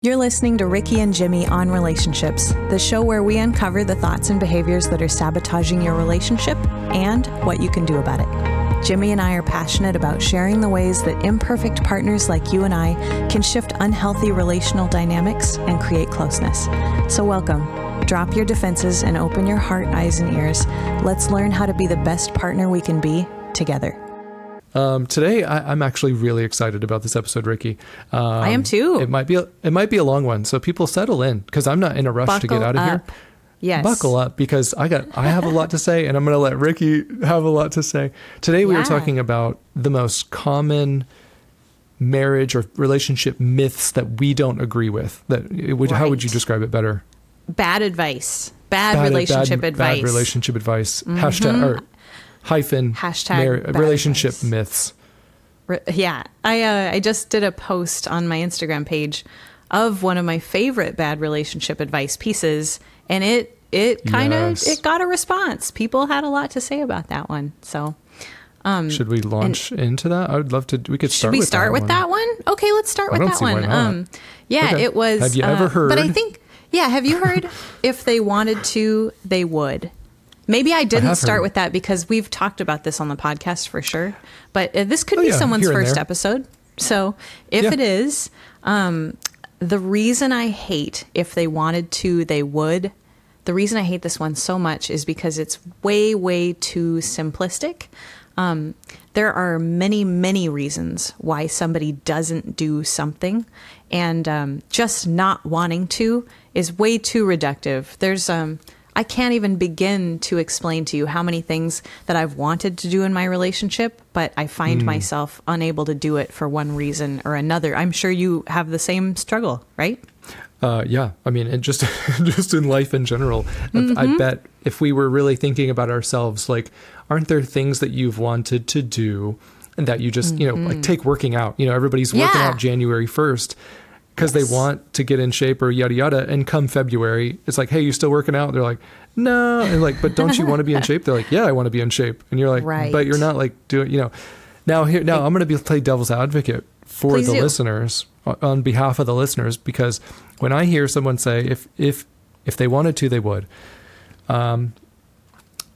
You're listening to Ricky and Jimmy on Relationships, the show where we uncover the thoughts and behaviors that are sabotaging your relationship and what you can do about it. Jimmy and I are passionate about sharing the ways that imperfect partners like you and I can shift unhealthy relational dynamics and create closeness. So, welcome. Drop your defenses and open your heart, eyes, and ears. Let's learn how to be the best partner we can be together. Um, today, I, am actually really excited about this episode, Ricky. Um, I am too. It might be a, it might be a long one, so people settle in because I'm not in a rush Buckle to get out of up. here. Yes. Buckle up because I got I have a lot to say, and I'm going to let Ricky have a lot to say. Today, we Yeah. were talking about the most common marriage or relationship myths that we don't agree with. That would, how would you describe it better? Bad advice. Bad, relationship bad, advice. Mm-hmm. Bad relationship advice. Hashtag or hyphen Hashtag bad relationship advice. myths. Re- Yeah, I uh, I just did a post on my Instagram page of one of my favorite bad relationship advice pieces, and it it kind of Yes. it got a response. People had a lot to say about that one. So um, Should we launch into that? I would love to. We could start. should start. we with start that with one. that one? Okay, let's start I with that one. Um, yeah, Okay. it was. Have you ever uh, But I think yeah. Have you heard? if they wanted to, they would. Maybe I didn't have start heard. with that because we've talked about this on the podcast for sure. But uh, this could Oh, be yeah, someone's first there. episode. So if Yeah. it is, um, the reason I hate if they wanted to, they would. The reason I hate this one so much is because it's way, way too simplistic. Um, there are many, many reasons why somebody doesn't do something, and um, just not wanting to is way too reductive. There's um, I can't even begin to explain to you how many things that I've wanted to do in my relationship, but I find myself unable to do it for one reason or another. I'm sure you have the same struggle, right? Uh, yeah, I mean, and just just in life in general, I- I Mm-hmm. bet if we were really thinking about ourselves, like, aren't there things that you've wanted to do and that you just, you know, like take working out? You know, everybody's working Mm-hmm. Yeah. out January first because Yes. they want to get in shape or yada yada. And come February, it's like, hey, you still working out? They're like, no, and like, but don't you want to be in shape? They're like, yeah, I want to be in shape, and you're like, Right. but you're not like doing, you know. Now here, now I'm going to be play devil's advocate for Please the do. listeners on- on behalf of the listeners because when I hear someone say if if if they wanted to they would, um,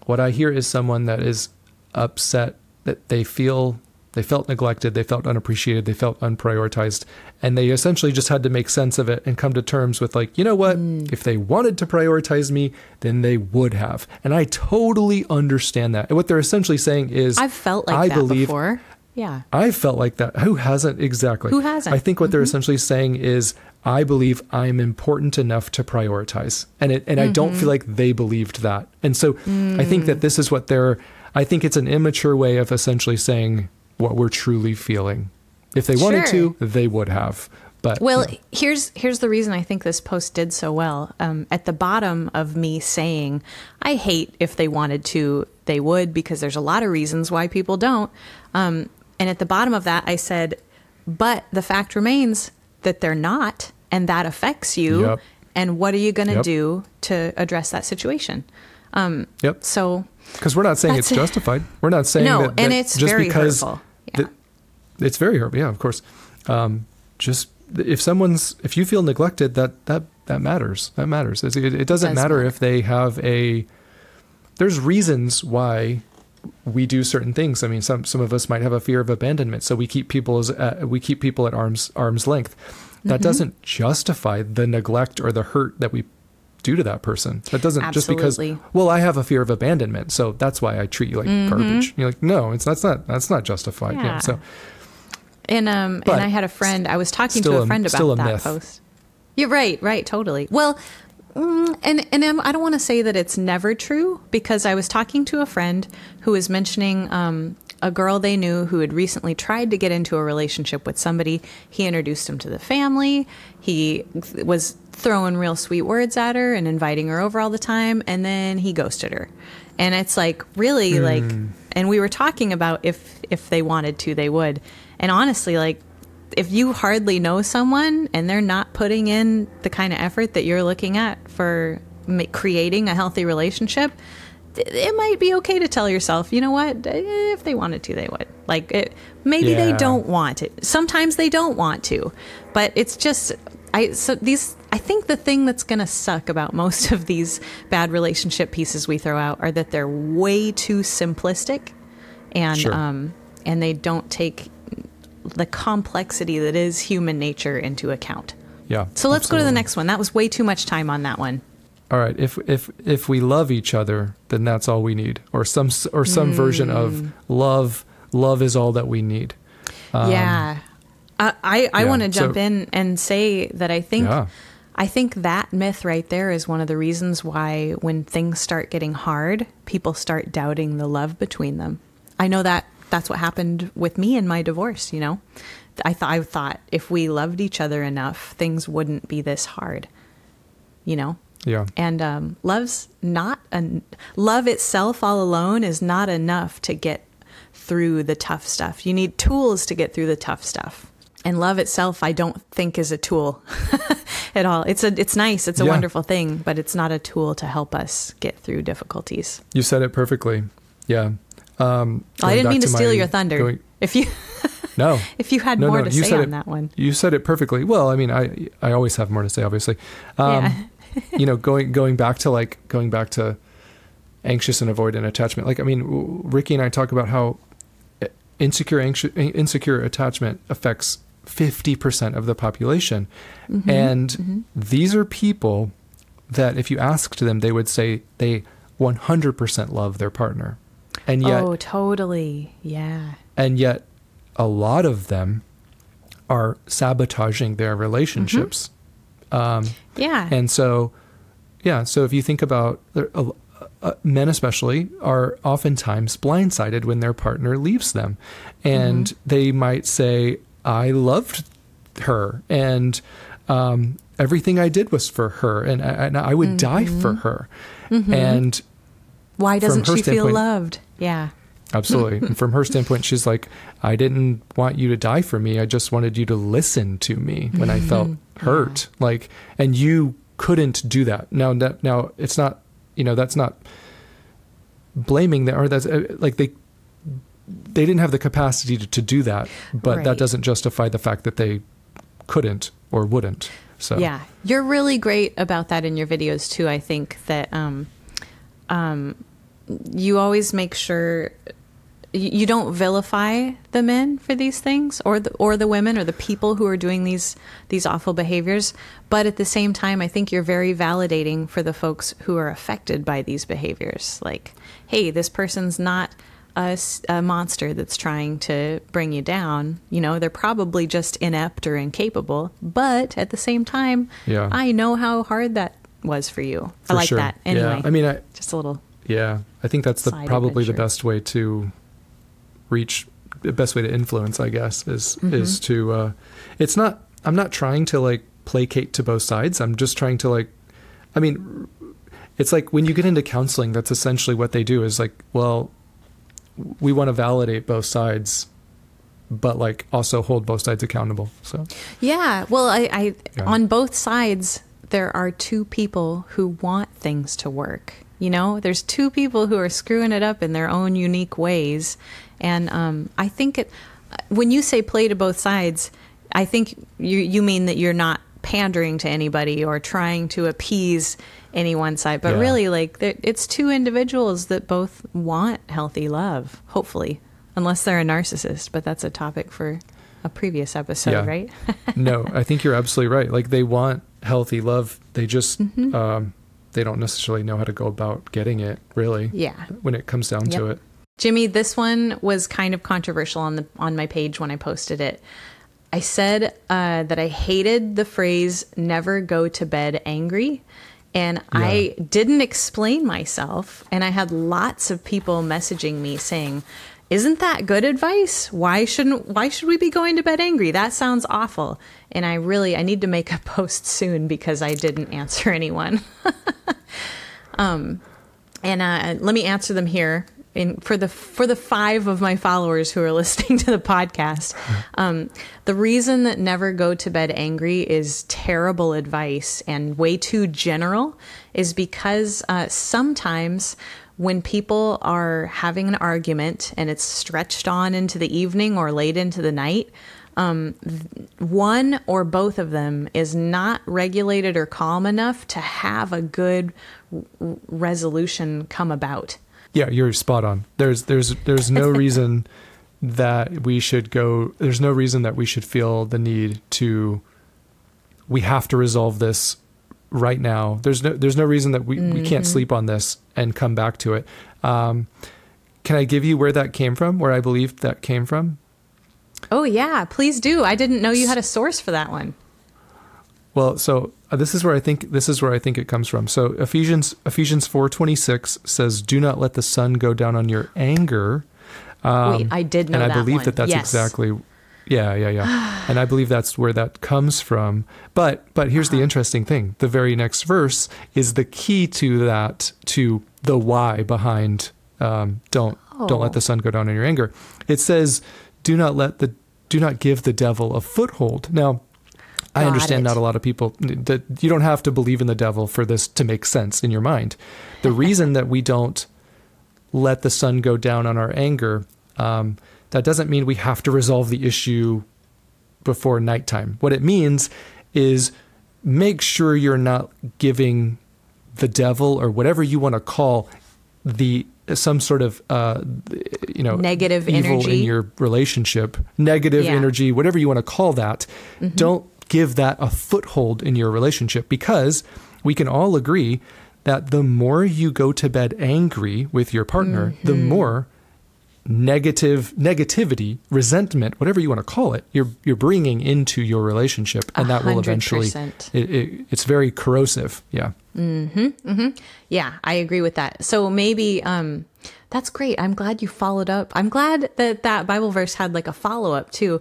what I hear is someone that is upset that they feel they felt neglected, they felt unappreciated, they felt unprioritized, and they essentially just had to make sense of it and come to terms with like, you know what? Mm. If they wanted to prioritize me, then they would have, and I totally understand that. And what they're essentially saying is, I've felt like I that believe before. Yeah. I felt like that. Who hasn't exactly? Who hasn't? I think what they're essentially saying is, I believe I'm important enough to prioritize, and it, and I don't Mm-hmm. feel like they believed that. And so I think that this is what they're. I think it's an immature way of essentially saying what we're truly feeling. If they wanted Sure. to, they would have. But Well, no. here's here's the reason I think this post did so well. Um, at the bottom of me saying, I hate if they wanted to, they would, because there's a lot of reasons why people don't. Um, and at the bottom of that, I said, but the fact remains that they're not, and that affects you. Yep. And what are you going to Yep. do to address that situation? yep, So because we're not saying it's it. justified. We're not saying No, that, and it's just very because hurtful. Yeah. it's very hurtful. Yeah, of course. Um, just if someone's if you feel neglected, that that that matters. That matters. It, it, it doesn't Does matter matter. if they have a. There's reasons why we do certain things. I mean, some some of us might have a fear of abandonment, so we keep people as uh, we keep people at arm's arm's length. That Mm-hmm. doesn't justify the neglect or the hurt that we do to that person. That doesn't just because well, I have a fear of abandonment, so that's why I treat you like garbage. You're like, no, it's that's not that's not justified. Yeah. Mm-hmm. Yeah. so And um, But and I had a friend. I was talking to a- a friend still about a that myth. post. You're right, right, totally. Well, mm, and and um, I don't want to say that it's never true because I was talking to a friend who was mentioning um, a girl they knew who had recently tried to get into a relationship with somebody. He introduced him to the family. He was throwing real sweet words at her and inviting her over all the time, and then he ghosted her. And it's like really hmm. like, and we were talking about if if they wanted to, they would. And honestly, like if you hardly know someone and they're not putting in the kind of effort that you're looking at for creating a healthy relationship, it might be okay to tell yourself, you know what, Eh, if they wanted to, they would. Like, it, maybe they don't want it. Sometimes they don't want to, but it's just, I so these I think the thing that's going to suck about most of these bad relationship pieces we throw out are that they're way too simplistic and Sure. um and they don't take the complexity that is human nature into account. Yeah. So let's go to the next one. That was way too much time on that one. All right. If if if we love each other, then that's all we need, or some or some version Mm. of love. Love is all that we need. yeah. I I, I Um, yeah, want to jump so- in and say that I think Yeah. I think that myth right there is one of the reasons why when things start getting hard, people start doubting the love between them. I know that that's what happened with me in my divorce, you know. I thought I thought if we loved each other enough, things wouldn't be this hard. You know? Yeah. And um, love's not an love itself all alone is not enough to get through the tough stuff. You need tools to get through the tough stuff. And love itself, I don't think is a tool at all. It's a it's nice, it's a Yeah. wonderful thing, but it's not a tool to help us get through difficulties. You said it perfectly. Yeah. Um, Well, I didn't mean to, my steal your thunder. going- if you no. if you had No, more no, to say on it- that one. You said it perfectly. Well, I mean, I I always have more to say, obviously. Um, yeah. you know, going going back to like going back to anxious and avoidant attachment. Like, I mean, Ricky and I talk about how eh, insecure anxious, eh, insecure attachment affects fifty percent of the population, Mm-hmm. and mm-hmm. these are people that, if you asked them, they would say they one hundred percent love their partner, and yet oh, totally. Yeah. and yet a lot of them are sabotaging their relationships. Mm-hmm. Um, Yeah. and so, yeah, so if you think about uh, uh, men, especially, are oftentimes blindsided when their partner leaves them. And they might say, I loved her, and um, everything I did was for her, and, and I would die for her. And Why doesn't she feel loved? Yeah. Absolutely. and from her standpoint, she's like, I didn't want you to die for me. I just wanted you to listen to me when I felt hurt. Like, and you couldn't do that. Now, now it's not, you know, that's not blaming them or that's uh, like they, they didn't have the capacity to, to do that, but Right. that doesn't justify the fact that they couldn't or wouldn't. So, Yeah, you're really great about that in your videos too. I think that um, um, you always make sure you don't vilify the men for these things, or the or the women, or the people who are doing these these awful behaviors. But at the same time, I think you're very validating for the folks who are affected by these behaviors. Like, hey, this person's not a monster that's trying to bring you down. You know, they're probably just inept or incapable. But at the same time, Yeah. I know how hard that was for you. for I like sure. that. Anyway, Yeah. I mean, I, just a little. Yeah, I think that's the probably the best way to reach the best way to influence, I guess, is Mm-hmm. is to uh it's not I'm not trying to like placate to both sides. I'm just trying to like I mean it's like when you get into counseling that's essentially what they do is like, well, we want to validate both sides but like also hold both sides accountable. So, Yeah. Well, I, I Yeah. on both sides there are two people who want things to work. You know, there's two people who are screwing it up in their own unique ways, and um, I think it. When you say play to both sides, I think you you mean that you're not pandering to anybody or trying to appease any one side, but Yeah. really, like it's two individuals that both want healthy love. Hopefully, unless they're a narcissist, but that's a topic for a previous episode, Yeah. right? no, I think you're absolutely right. Like they want healthy love. They just Mm-hmm. um they don't necessarily know how to go about getting it, really. Yeah. when it comes down to it. Jimmy, this one was kind of controversial on the on my page when I posted it. I said uh, that I hated the phrase "never go to bed angry," and I didn't explain myself. And I had lots of people messaging me saying, "Isn't that good advice? Why shouldn't Why should we be going to bed angry? That sounds awful." And I really I need to make a post soon because I didn't answer anyone. and uh, let me answer them here for the for the five of my followers who are listening to the podcast. Um, the reason that never go to bed angry is terrible advice and way too general is because uh, sometimes when people are having an argument and it's stretched on into the evening or late into the night. um, one or both of them is not regulated or calm enough to have a good resolution come about. Yeah, you're spot on. There's there's there's no reason that we should go there's no reason that we should feel the need to we have to resolve this right now. There's no there's no reason that we, mm-hmm. we can't sleep on this and come back to it. Um, can I give you where that came from? Where I believe that came from? Oh yeah, please do. I didn't know you had a source for that one. Well, so uh, this is where I think this is where I think it comes from. So Ephesians Ephesians four twenty six says, "Do not let the sun go down on your anger." Um, Wait, I did know and I believe one. that that's yes. exactly. Yeah, yeah, yeah. and I believe that's where that comes from. But but here's uh-huh. the interesting thing: the very next verse is the key to that to the why behind um, don't oh. don't let oh. the sun go down in your anger. It says, "Do not let the do not give the devil a foothold." Now I understand it. not a lot of people that you don't have to believe in the devil for this to make sense in your mind. The reason that we don't let the sun go down on our anger, um, that doesn't mean we have to resolve the issue before nighttime. What it means is make sure you're not giving the devil or whatever you want to call the some sort of uh, you know negative evil energy in your relationship, negative yeah. energy, whatever you want to call that. Mm-hmm. Don't give that a foothold in your relationship because we can all agree that the more you go to bed angry with your partner, mm-hmm. the more negative negativity, resentment, whatever you want to call it, you're you're bringing into your relationship, and that will eventually. It, it, it's very corrosive. Yeah. Hmm. Hmm. Yeah, I agree with that. So maybe um, that's great. I'm glad you followed up. I'm glad that that Bible verse had like a follow up too.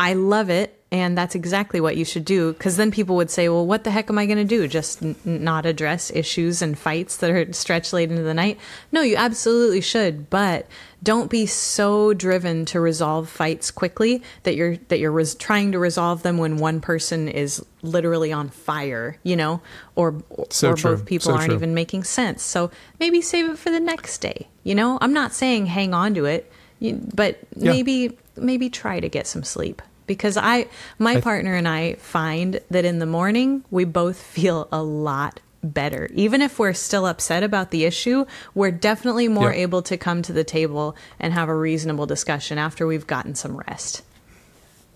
I love it and that's exactly what you should do. Because then people would say, well, what the heck am I going to do? Just n- not address issues and fights that are stretched late into the night? No, you absolutely should. But don't be so driven to resolve fights quickly that you're that you're res- trying to resolve them when one person is literally on fire, you know, or so or true. both people so aren't true. even making sense. So maybe save it for the next day. You know, I'm not saying hang on to it, but yeah. maybe maybe try to get some sleep because I my I, partner and I find that in the morning we both feel a lot better. Even if we're still upset about the issue, we're definitely more yeah. able to come to the table and have a reasonable discussion after we've gotten some rest.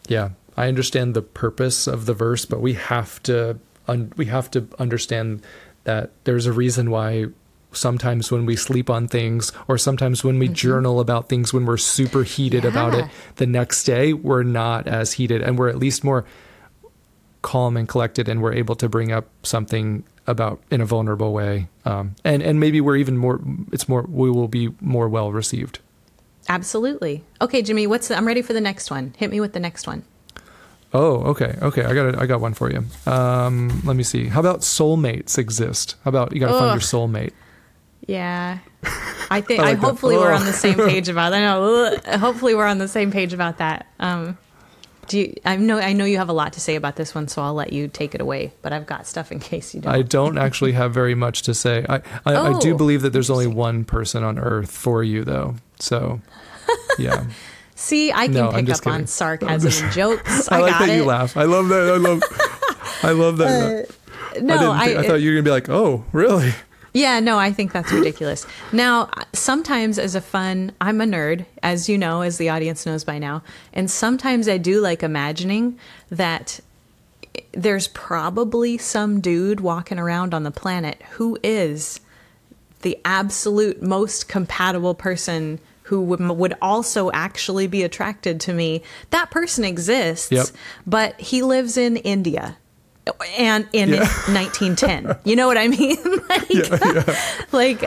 Yeah, I understand the purpose of the verse, but we have to un- we have to understand that there's a reason why sometimes when we sleep on things or sometimes when we mm-hmm. journal about things when we're super heated yeah. about it the next day we're not as heated and we're at least more calm and collected and we're able to bring up something about in a vulnerable way um, and and maybe we're even more it's more we will be more well received absolutely okay jimmy what's the, i'm ready for the next one hit me with the next one Oh, okay, okay. I got it I got one for you. Um, let me see. How about soulmates exist? How about you got to find your soulmate? Yeah. I think I, like I hopefully we're on the same page about that. I know hopefully we're on the same page about that. Um, do you, I know I know you have a lot to say about this one, so I'll let you take it away. But I've got stuff in case you don't. I don't actually have very much to say. I I, oh, I do oh, believe that there's only one person on Earth for you, though. So, yeah. See, I can no, pick up kidding. on sarcasm and jokes. I, I like that it. you laugh. I love that. I love. I love that. Uh, no, I, think, I, I thought you were gonna be like, oh, really? Yeah, no, I think that's ridiculous. now, sometimes as a fun, I'm a nerd, as you know, as the audience knows by now, and sometimes I do like imagining that there's probably some dude walking around on the planet who is the absolute most compatible person who would, would also actually be attracted to me. That person exists, yep. but he lives in India and in yeah. 1910 you know what i mean like, yeah, yeah. like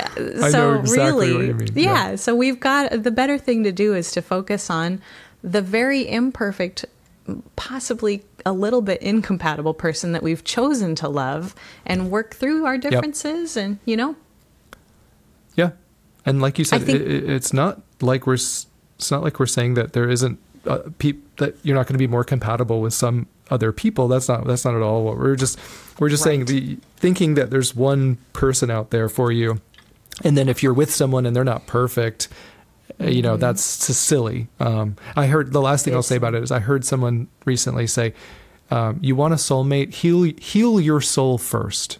so exactly really yeah, yeah so we've got the better thing to do is to focus on the very imperfect possibly a little bit incompatible person that we've chosen to love and work through our differences yep. and you know yeah and like you said think, it, it's not like we're it's not like we're saying that there isn't uh, pe- that you're not going to be more compatible with some other people. That's not that's not at all what we're just we're just right. saying the thinking that there's one person out there for you, and then if you're with someone and they're not perfect, Uh, You know, that's s- silly. Um, I heard the last thing I'll say about it is I heard someone recently say, um, "You want a soulmate? Heal heal your soul first,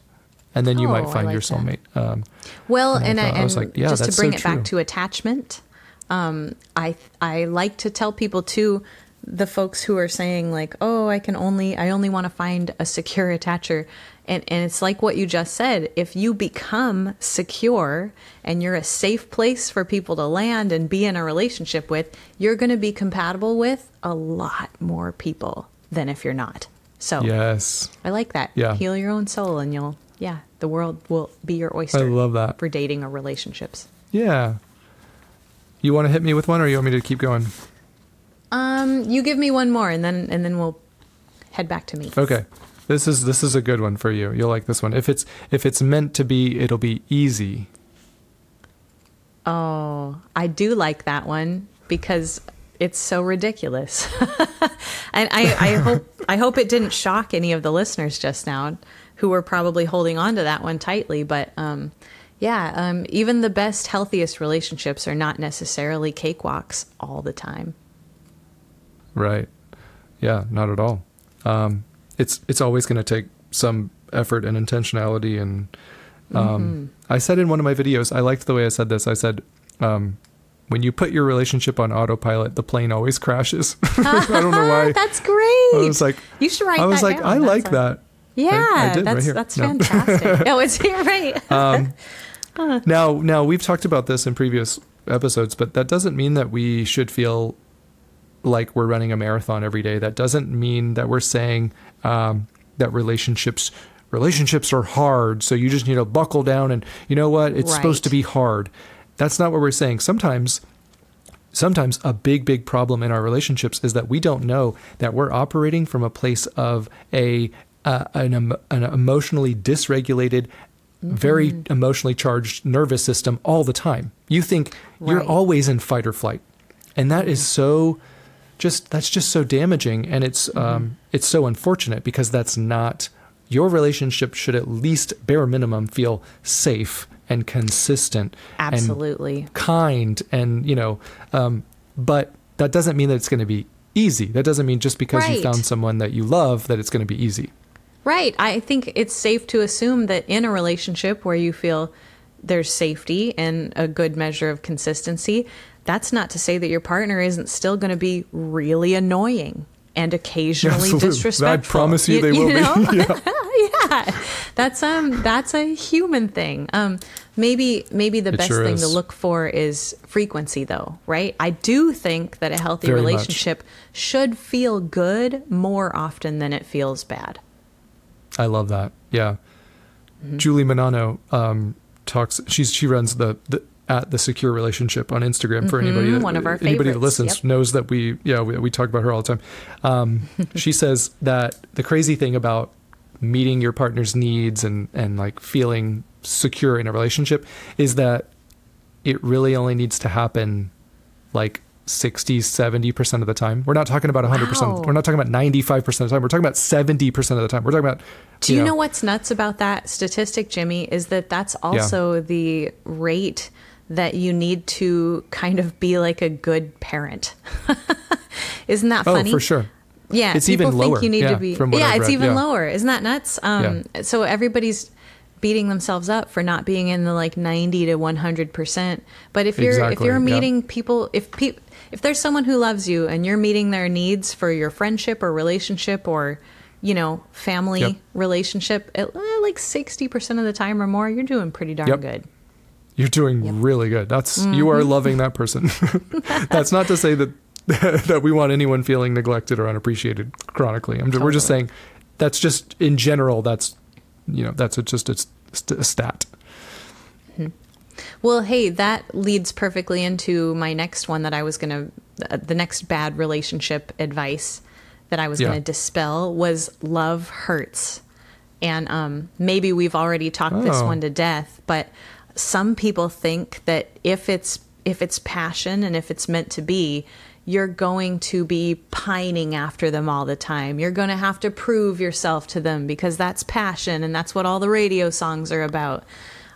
and then you Oh, might find your like that. soulmate." Um, Well, And I and, I, thought- I and was like, yeah, just to bring so it back to attachment, um, I I like to tell people too, the folks who are saying like, oh, I can only I only want to find a secure attacher, and and it's like what you just said. If you become secure and you're a safe place for people to land and be in a relationship with, you're going to be compatible with a lot more people than if you're not. So yes, I like that. Yeah. Heal your own soul, and you'll yeah, the world will be your oyster. I love that. for dating or relationships. Yeah. You want to hit me with one, or you want me to keep going? Um, you give me one more, and then and then we'll head back to me. Okay. This is this is a good one for you. You'll like this one. If it's if it's meant to be, it'll be easy. Oh, I do like that one because it's so ridiculous, and I, I hope I hope it didn't shock any of the listeners just now, who were probably holding on to that one tightly. But um, yeah, um, even the best, healthiest relationships are not necessarily cakewalks all the time. Right. Yeah, not at all. Um, it's it's always going to take some effort and intentionality. And um, I said in one of my videos, I liked the way I said this. I said, um, when you put your relationship on autopilot, the plane always crashes. I don't know why. That's great. I was like, you should write. I was like, down. I That's like that. Yeah, did right that's here. that's No. fantastic. no, it's you're right. Um, now, now we've talked about this in previous episodes, but that doesn't mean that we should feel like we're running a marathon every day. That doesn't mean that we're saying um, that relationships relationships are hard. So you just need to buckle down and you know what? It's supposed to be hard. That's not what we're saying. Sometimes sometimes a big big problem in our relationships is that we don't know that we're operating from a place of a uh, an, an emotionally dysregulated very Mm-hmm. emotionally charged nervous system all the time you think you're Mm-hmm. always in fight or flight and that is so just that's just so damaging and it's Mm-hmm. um it's so unfortunate because that's not your relationship should at least bare minimum feel safe and consistent and Absolutely. kind and you know um, but that doesn't mean that it's going to be easy that doesn't mean just because you found someone that you love that it's going to be easy Right. I think it's safe to assume that in a relationship where you feel there's safety and a good measure of consistency, that's not to say that your partner isn't still going to be really annoying and occasionally Absolutely. I promise you they will be. know? Yeah. yeah. That's um that's a human thing. Um maybe maybe the It best sure thing is. to look for is frequency though, right? I do think that a healthy Very much. relationship should feel good more often than it feels bad. I love that. Yeah. Mm-hmm. Julie Menanno um, talks. She's she runs the, the at the secure relationship on Instagram for anybody that Mm-hmm. one of our anybody that listens yep. knows that we yeah we, we talk about her all the time. Um, she says that the crazy thing about meeting your partner's needs and and like feeling secure in a relationship is that it really only needs to happen like 60 70% of the time we're not talking about 100% Wow. we're not talking about 95% of the time we're talking about 70% of the time we're talking about Do you know what's nuts about that statistic, Jimmy? Is that that's also the rate that you need to kind of be like a good parent. Isn't that funny? oh funny? for sure Yeah, It's people even think lower, you need yeah, to be. yeah, it's even yeah. lower. Isn't that nuts? Um, So everybody's beating themselves up for not being in the like ninety to one hundred percent. But if you're if you're yeah. meeting people, if pe- if there's someone who loves you and you're meeting their needs for your friendship or relationship or you know family Yep. relationship, at, uh, like sixty percent of the time or more, you're doing pretty darn Yep. good. You're doing really good. That's you Mm-hmm. are loving that person. That's not to say that that we want anyone feeling neglected or unappreciated chronically. I'm just, we're just saying that's just in general. That's you know that's a, just a, st- a stat. Well, hey, that leads perfectly into my next one that I was going to, the next bad relationship advice that I was Yeah. going to dispel was love hurts. And um, maybe we've already talked this Oh. one to death, but some people think that if it's if it's passion and if it's meant to be, you're going to be pining after them all the time. You're going to have to prove yourself to them because that's passion and that's what all the radio songs are about.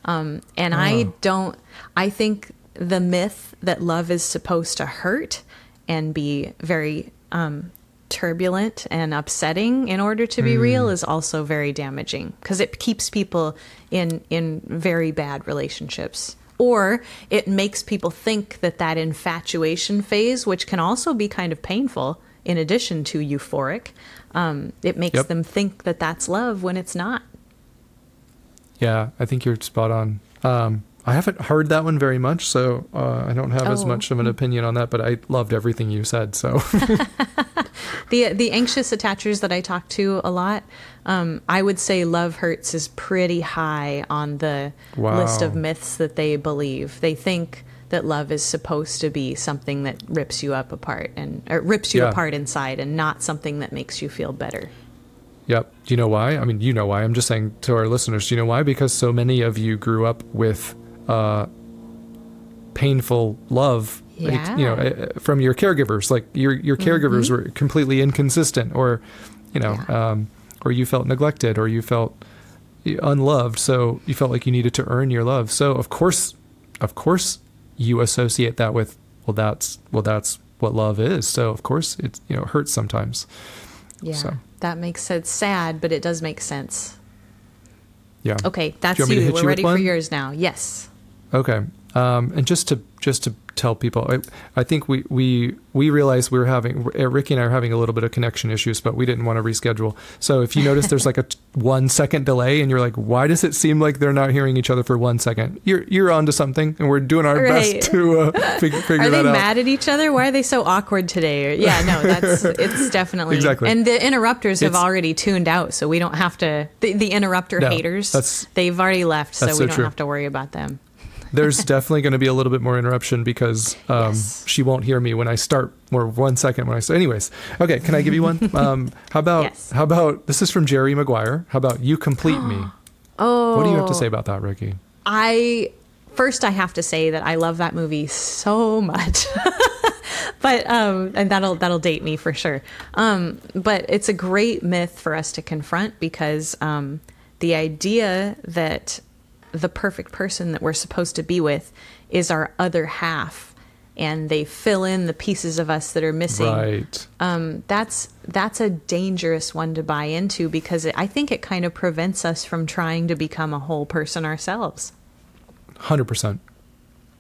Um, and I Oh. don't, I think the myth that love is supposed to hurt and be very um, turbulent and upsetting in order to be real is also very damaging because it keeps people in in very bad relationships or it makes people think that that infatuation phase which can also be kind of painful in addition to euphoric um, it makes Yep. them think that that's love when it's not Yeah, I think you're spot on. Um, I haven't heard that one very much, so uh, I don't have as Oh. much of an opinion on that. But I loved everything you said. So the the anxious attachers that I talk to a lot, um, I would say love hurts is pretty high on the list of myths that they believe. They think that love is supposed to be something that rips you up apart and or rips you Yeah. apart inside, and not something that makes you feel better. Yep. Do you know why? I mean, you know why. I'm just saying to our listeners, do you know why? Because so many of you grew up with uh, painful love, like, you know, uh, from your caregivers. Like your your caregivers were completely inconsistent, or you know, Yeah. um, or you felt neglected, or you felt unloved. So you felt like you needed to earn your love. So of course, of course, you associate that with well, that's well, that's what love is. So of course, it you know hurts sometimes. Yeah, So. That makes sense. Sad, but it does make sense. Yeah. Okay, that's you. We're you with ready for yours now. Yes. Okay. Um, and just to just to tell people, I, I think we we we realized we were having uh, Ricky and I are having a little bit of connection issues, but we didn't want to reschedule. So if you notice there's like a t- one second delay, and you're like, why does it seem like they're not hearing each other for one second? You're you're onto something, and we're doing our Right. best to uh, fig- figure Are they that out. mad at each other? Why are they so awkward today? Yeah, no, that's it's definitely Exactly. And the interrupters have already tuned out, so we don't have to. The, the interrupter No, haters, they've already left, so we so don't true. have to worry about them. There's definitely going to be a little bit more interruption because um, Yes. she won't hear me when I start, or one second when I say. Anyways, okay. Can I give you one? Um, how about Yes. how about this is from Jerry Maguire? How about you complete me? Oh, What do you have to say about that, Ricky? I first I have to say that I love that movie so much. but um and that'll that'll date me for sure. Um but it's a great myth for us to confront because um the idea that the perfect person that we're supposed to be with is our other half and they fill in the pieces of us that are missing Right. um, that's that's a dangerous one to buy into because it, I think it kind of prevents us from trying to become a whole person ourselves. Hundred percent.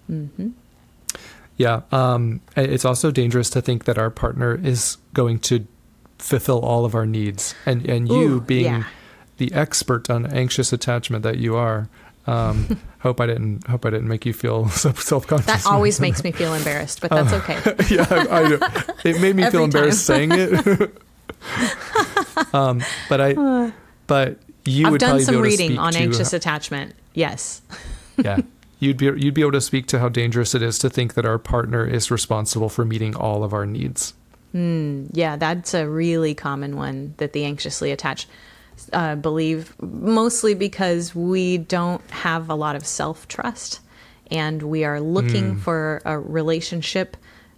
Mm-hmm. Yeah. Um, it's also dangerous to think that our partner is going to fulfill all of our needs, and and you Ooh, being yeah. the expert on anxious attachment that you are. Um, hope I didn't hope I didn't make you feel self conscious. That always makes me feel embarrassed, but that's okay. yeah, I, I. It made me feel embarrassed saying it. um, but I, but you I've would done some reading on to anxious attachment. Yes. yeah you'd be you'd be able to speak to how dangerous it is to think that our partner is responsible for meeting all of our needs Yeah, that's a really common one that the anxiously attached uh, believe, mostly because we don't have a lot of self trust and we are looking for a relationship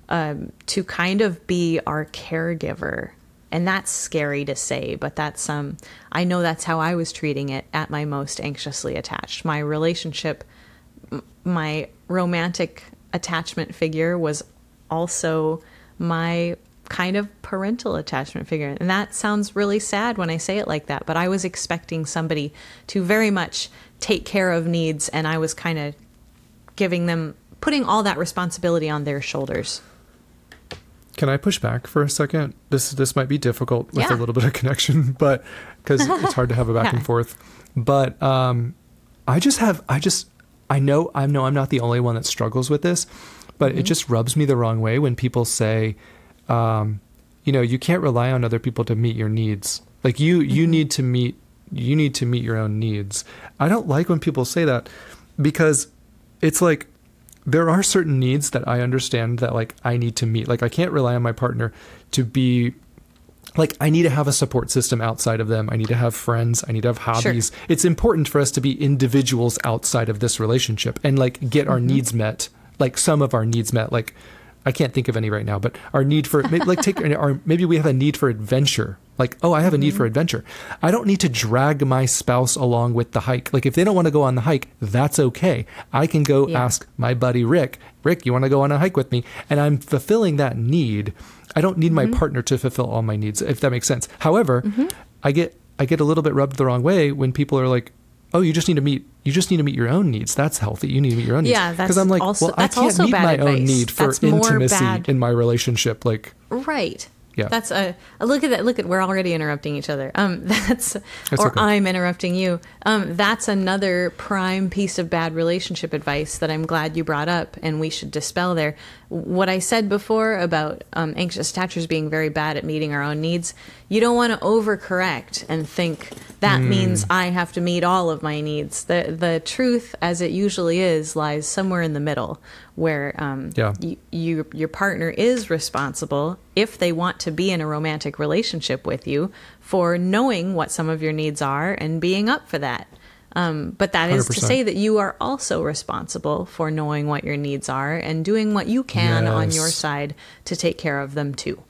um, to kind of be our caregiver. And that's scary to say, but that's um I know that's how I was treating it at my most anxiously attached. My relationship m- my romantic attachment figure was also my kind of parental attachment figure. And that sounds really sad when I say it like that, but I was expecting somebody to very much take care of needs, and I was kind of giving them, putting all that responsibility on their shoulders. can i push back for a second this this might be difficult with a little bit of connection but because it's hard to have a back and forth but um i just have i just i know i know i'm not the only one that struggles with this but Mm-hmm. it just rubs me the wrong way when people say um you know you can't rely on other people to meet your needs like you you Mm-hmm. need to meet you need to meet your own needs i don't like when people say that because it's like there are certain needs that i understand that like i need to meet like i can't rely on my partner to be like I need to have a support system outside of them. I need to have friends. I need to have hobbies. It's important for us to be individuals outside of this relationship and like get our needs met, like some of our needs met, like I can't think of any right now, but our need for maybe, like take our maybe we have a need for adventure. Like, oh, I have a need Mm-hmm. for adventure. I don't need to drag my spouse along with the hike. Like if they don't want to go on the hike, that's okay. I can go Yeah. ask my buddy Rick, Rick, you want to go on a hike with me? And I'm fulfilling that need. I don't need Mm-hmm. my partner to fulfill all my needs, if that makes sense. However, I get I get a little bit rubbed the wrong way when people are like, "Oh, you just need to meet you just need to meet your own needs. That's healthy. You need to meet your own needs." Yeah, that's I'm like, also- well, I can't meet my own need for That's intimacy in my relationship. Like, Right. Yeah. That's a, a look at that. Look at we're already interrupting each other. Um, that's, That's or okay. I'm interrupting you. Um, that's another prime piece of bad relationship advice that I'm glad you brought up, and we should dispel there. What I said before about um, anxious attachers being very bad at meeting our own needs, you don't want to overcorrect and think that Hmm. means I have to meet all of my needs. The the truth, as it usually is, lies somewhere in the middle, where um, Yeah. you, you your partner is responsible if they want to be in a romantic relationship with you for knowing what some of your needs are and being up for that. Um, but that is to 100%. say that you are also responsible for knowing what your needs are and doing what you can on your side to take care of them too.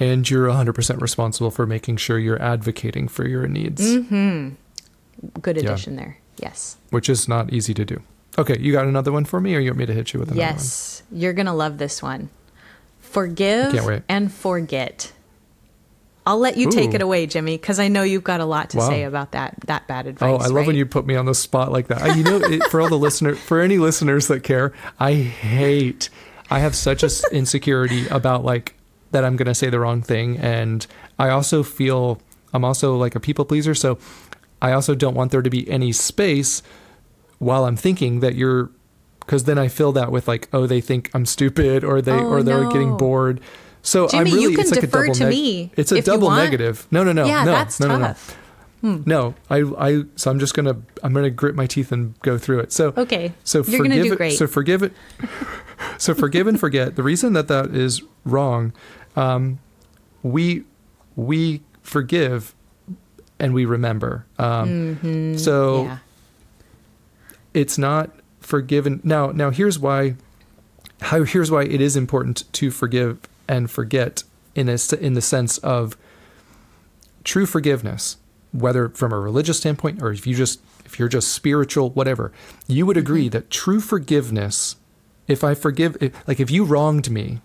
and you're 100% responsible for making sure you're advocating for your needs, Mm-hmm. Good Yeah. addition there. Yes. which is not easy to do. Okay, you got another one for me, or you want me to hit you with another one? Yes. You're going to love this one. Forgive and forget. I'll let you take it away, Jimmy, because I know you've got a lot to Wow. say about that that bad oh, advice. Oh, I love when you put me on the spot like that. You know, it, for all the listener, for any listeners that care, I hate. I have such a s- insecurity about like that I'm going to say the wrong thing, and I also feel I'm also like a people pleaser, so I also don't want there to be any space while I'm thinking that you're because then I fill that with like, oh, they think I'm stupid or they Oh, or they're no. getting bored. So Jimmy, I'm really you can it's like defer a double to neg- me It's a double negative. No, no, no, yeah, no, that's no, no, no. tough. No, I, I, so I'm just gonna, I'm gonna grit my teeth and go through it. So, Okay, So you're gonna forgive do it- great. So forgive it. so forgive and forget. The reason that that is wrong, um, we, we forgive, and we remember. Um, so Mm-hmm. yeah. it's not forgiven now now here's why how here's why it is important to forgive and forget in a in the sense of true forgiveness whether from a religious standpoint or if you just if you're just spiritual whatever you would mm-hmm. agree that true forgiveness if i forgive if, like if you wronged me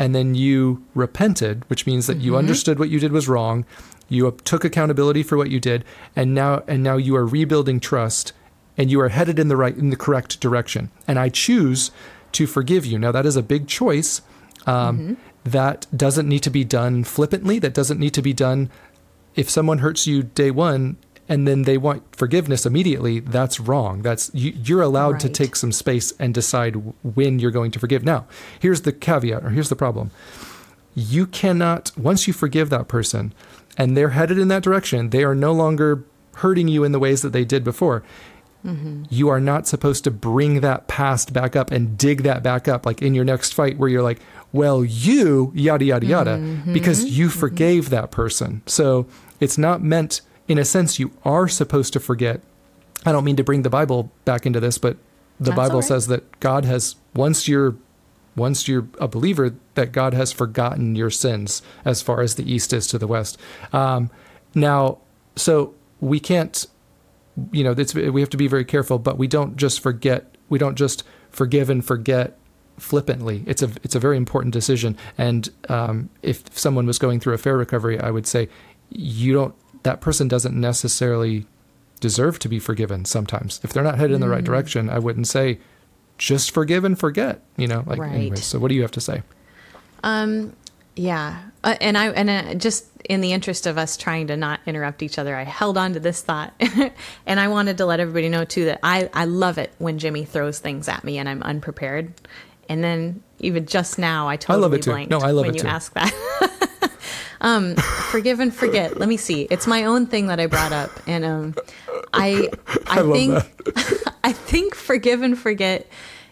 and then you repented, which means that you mm-hmm. understood what you did was wrong, you took accountability for what you did, and now and now you are rebuilding trust, and you are headed in the right in the correct direction. And I choose to forgive you. Now that is a big choice. Um, That doesn't need to be done flippantly. That doesn't need to be done if someone hurts you day one and then they want forgiveness immediately, that's wrong. That's you, you're allowed to take some space and decide when you're going to forgive. Now, here's the caveat, or here's the problem: you cannot once you forgive that person and they're headed in that direction, they are no longer hurting you in the ways that they did before. You are not supposed to bring that past back up and dig that back up, like in your next fight, where you're like, well, you, yada, yada, yada, because you forgave that person. So it's not meant, in a sense, you are supposed to forget. I don't mean to bring the Bible back into this, but the That's Bible right. says that God has, once you're once you're a believer, that God has forgotten your sins as far as the east is to the west. Um, now, so we can't, you know, it's, we have to be very careful, but we don't just forget, we don't just forgive and forget flippantly. It's a it's a very important decision. And um, if someone was going through a fair recovery, I would say you don't. That person doesn't necessarily deserve to be forgiven. Sometimes, if they're not headed in the right direction, I wouldn't say just forgive and forget. You know, like Right. anyway. So, what do you have to say? Um, yeah, uh, and I and uh, just in the interest of us trying to not interrupt each other, I held on to this thought, and I wanted to let everybody know too that I I love it when Jimmy throws things at me and I'm unprepared, and then even just now I totally love it too. blanked No, I love when it you too. ask that. um, forgive and forget. Let me see. It's my own thing that I brought up, and um, I I, love think I think forgive and forget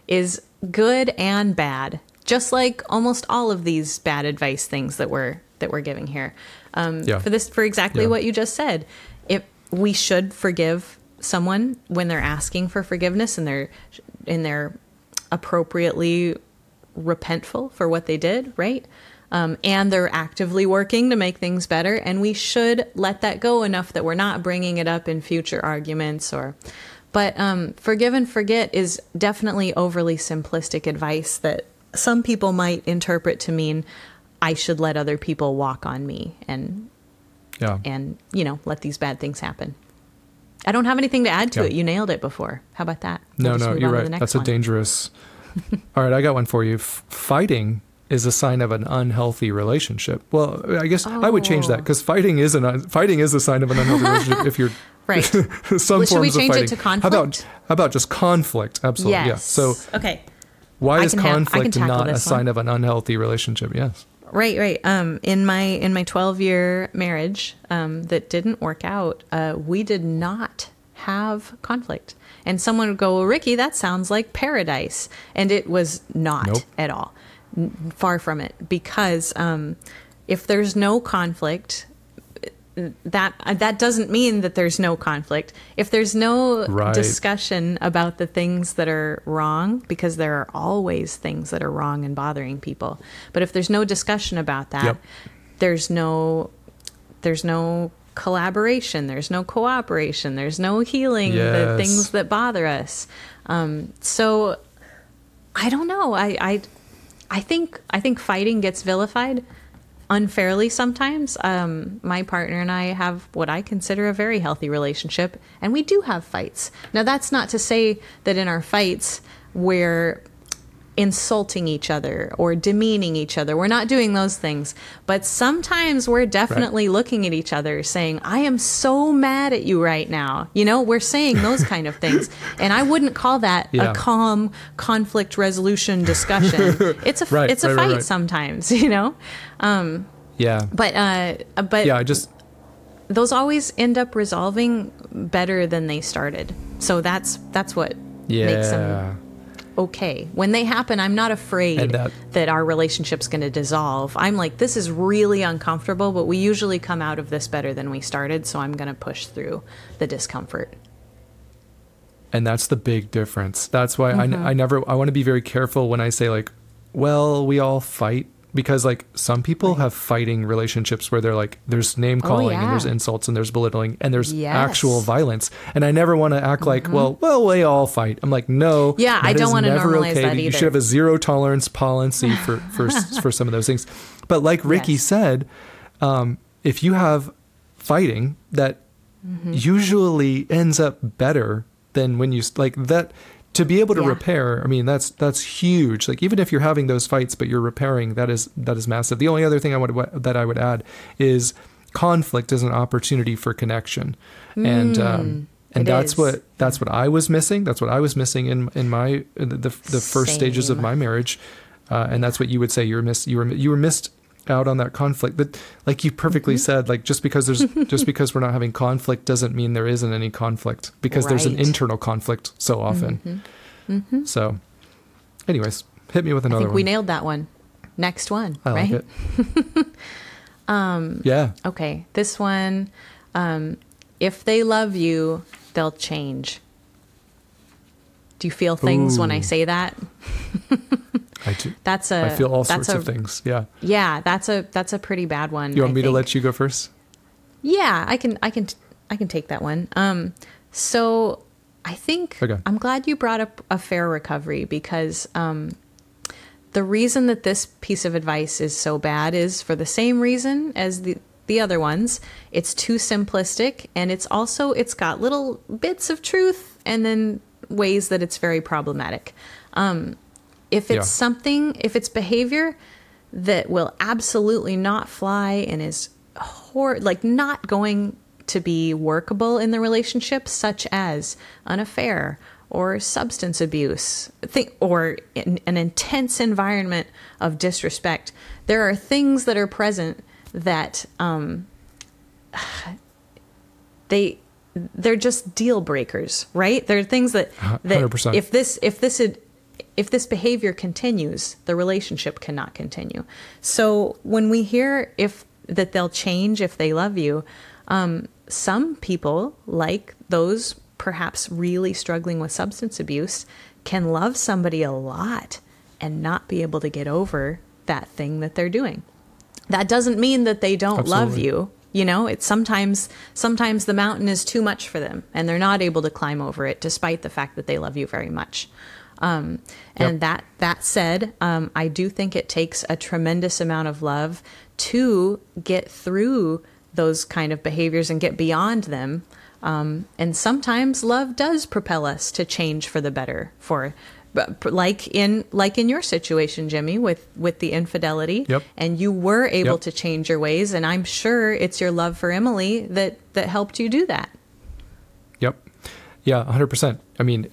is good and bad, just like almost all of these bad advice things that we're that we're giving here. Um, Yeah. For this, for exactly Yeah. what you just said, if we should forgive someone when they're asking for forgiveness and they're and they're appropriately repentful for what they did, right? Um, and they're actively working to make things better. And we should let that go enough that we're not bringing it up in future arguments or. But um, forgive and forget is definitely overly simplistic advice that some people might interpret to mean I should let other people walk on me and Yeah. and you know let these bad things happen. I don't have anything to add to Yeah. it. You nailed it before. How about that? We'll No, no, you're right. That's one. a dangerous. All right, I got one for you. F- fighting is a sign of an unhealthy relationship. Well, I guess I would change that Oh. because fighting is an un- fighting is a sign of an unhealthy relationship if you're Right. some Well, should we forms change of it fighting. to How about conflict? how about just conflict? Absolutely. yes. Yeah. So okay. why I is can have- conflict tackle not a this sign of an unhealthy relationship? Yes. Right, right. Um, in my in my twelve year marriage um, that didn't work out, uh, we did not have conflict. And someone would go, well, "Ricky, that sounds like paradise," and it was not Nope. at all. N- far from it. Because um, if there's no conflict, that that doesn't mean that there's no conflict. If there's no Right. discussion about the things that are wrong, because there are always things that are wrong and bothering people. But if there's no discussion about that, Yep. there's no there's no collaboration, there's no cooperation, there's no healing the things that bother us. Um, so I don't know. I, I I think I think fighting gets vilified unfairly sometimes. Um, my partner and I have what I consider a very healthy relationship, and we do have fights. Now, that's not to say that in our fights we're insulting each other or demeaning each other. We're not doing those things. But sometimes we're definitely looking at each other saying, I am so mad at you right now. You know, we're saying those kind of things. And I wouldn't call that Yeah. a calm conflict resolution discussion. It's a Right, it's a right, right, fight right. sometimes, you know. Yeah. But uh but Yeah. I just those always end up resolving better than they started. So that's that's what makes them yeah. Okay. When they happen, I'm not afraid that, that- our relationship's going to dissolve. I'm like, this is really uncomfortable, but we usually come out of this better than we started. So I'm going to push through the discomfort. and that's the big difference that's why Mm-hmm. I, I never i want to be very careful when i say like well we all fight because like some people have fighting relationships where they're like there's name calling and there's Oh, insults and there's belittling and there's Yes. Mm-hmm. actual violence and i never want to act like well well we all fight i'm like no Yeah, I don't wanna never normalize okay. that you should have a zero tolerance policy for for for some of those things but like ricky Yes. said um, if you have fighting that Mm-hmm. usually ends up better than when you like that to be able to Yeah. repair i mean that's that's huge. Like even if you're having those fights but you're repairing that is that is massive. The only other thing i would that i would add is conflict is an opportunity for connection. And um Mm, and that's is. what that's what i was missing. That's what i was missing in in my the the, the first stages of my marriage. Uh, and that's what you would say you were missed you were you were missed out on that conflict but like you perfectly Mm-hmm. said like just because there's just because we're not having conflict doesn't mean there isn't any conflict because there's an internal conflict so often so anyways hit me with I another think we nailed that one. Next one, i right? like it um yeah Okay, this one. Um, if they love you, they'll change. Do you feel things when I say that? i do That's a. i feel all sorts a, of things yeah Yeah, that's a that's a pretty bad one. you want I me to let you go first Yeah, I can I can I can take that one. Um so I think Okay. I'm glad you brought up affair recovery because um the reason that this piece of advice is so bad is for the same reason as the the other ones. It's too simplistic and it's also it's got little bits of truth and then ways that it's very problematic. Um if it's Yeah. something, if it's behavior that will absolutely not fly and is hor- like not going to be workable in the relationship, such as an affair or substance abuse, think, or in, an intense environment of disrespect. There are things that are present that um, they they're just deal breakers, right? There are things that that 100%. if this if this had if this behavior continues, the relationship cannot continue. So when we hear if that they'll change if they love you, um, some people like those perhaps really struggling with substance abuse can love somebody a lot and not be able to get over that thing that they're doing. That doesn't mean that they don't love you. You know, it's sometimes sometimes the mountain is too much for them and they're not able to climb over it despite the fact that they love you very much. Um, and Yep. that that said, um, I do think it takes a tremendous amount of love to get through those kind of behaviors and get beyond them. Um, and sometimes love does propel us to change for the better. For like in like in your situation, Jimmy, with with the infidelity, Yep. and you were able Yep. to change your ways. And I'm sure it's your love for Emily that that helped you do that. Yep. Yeah, 100%. I mean,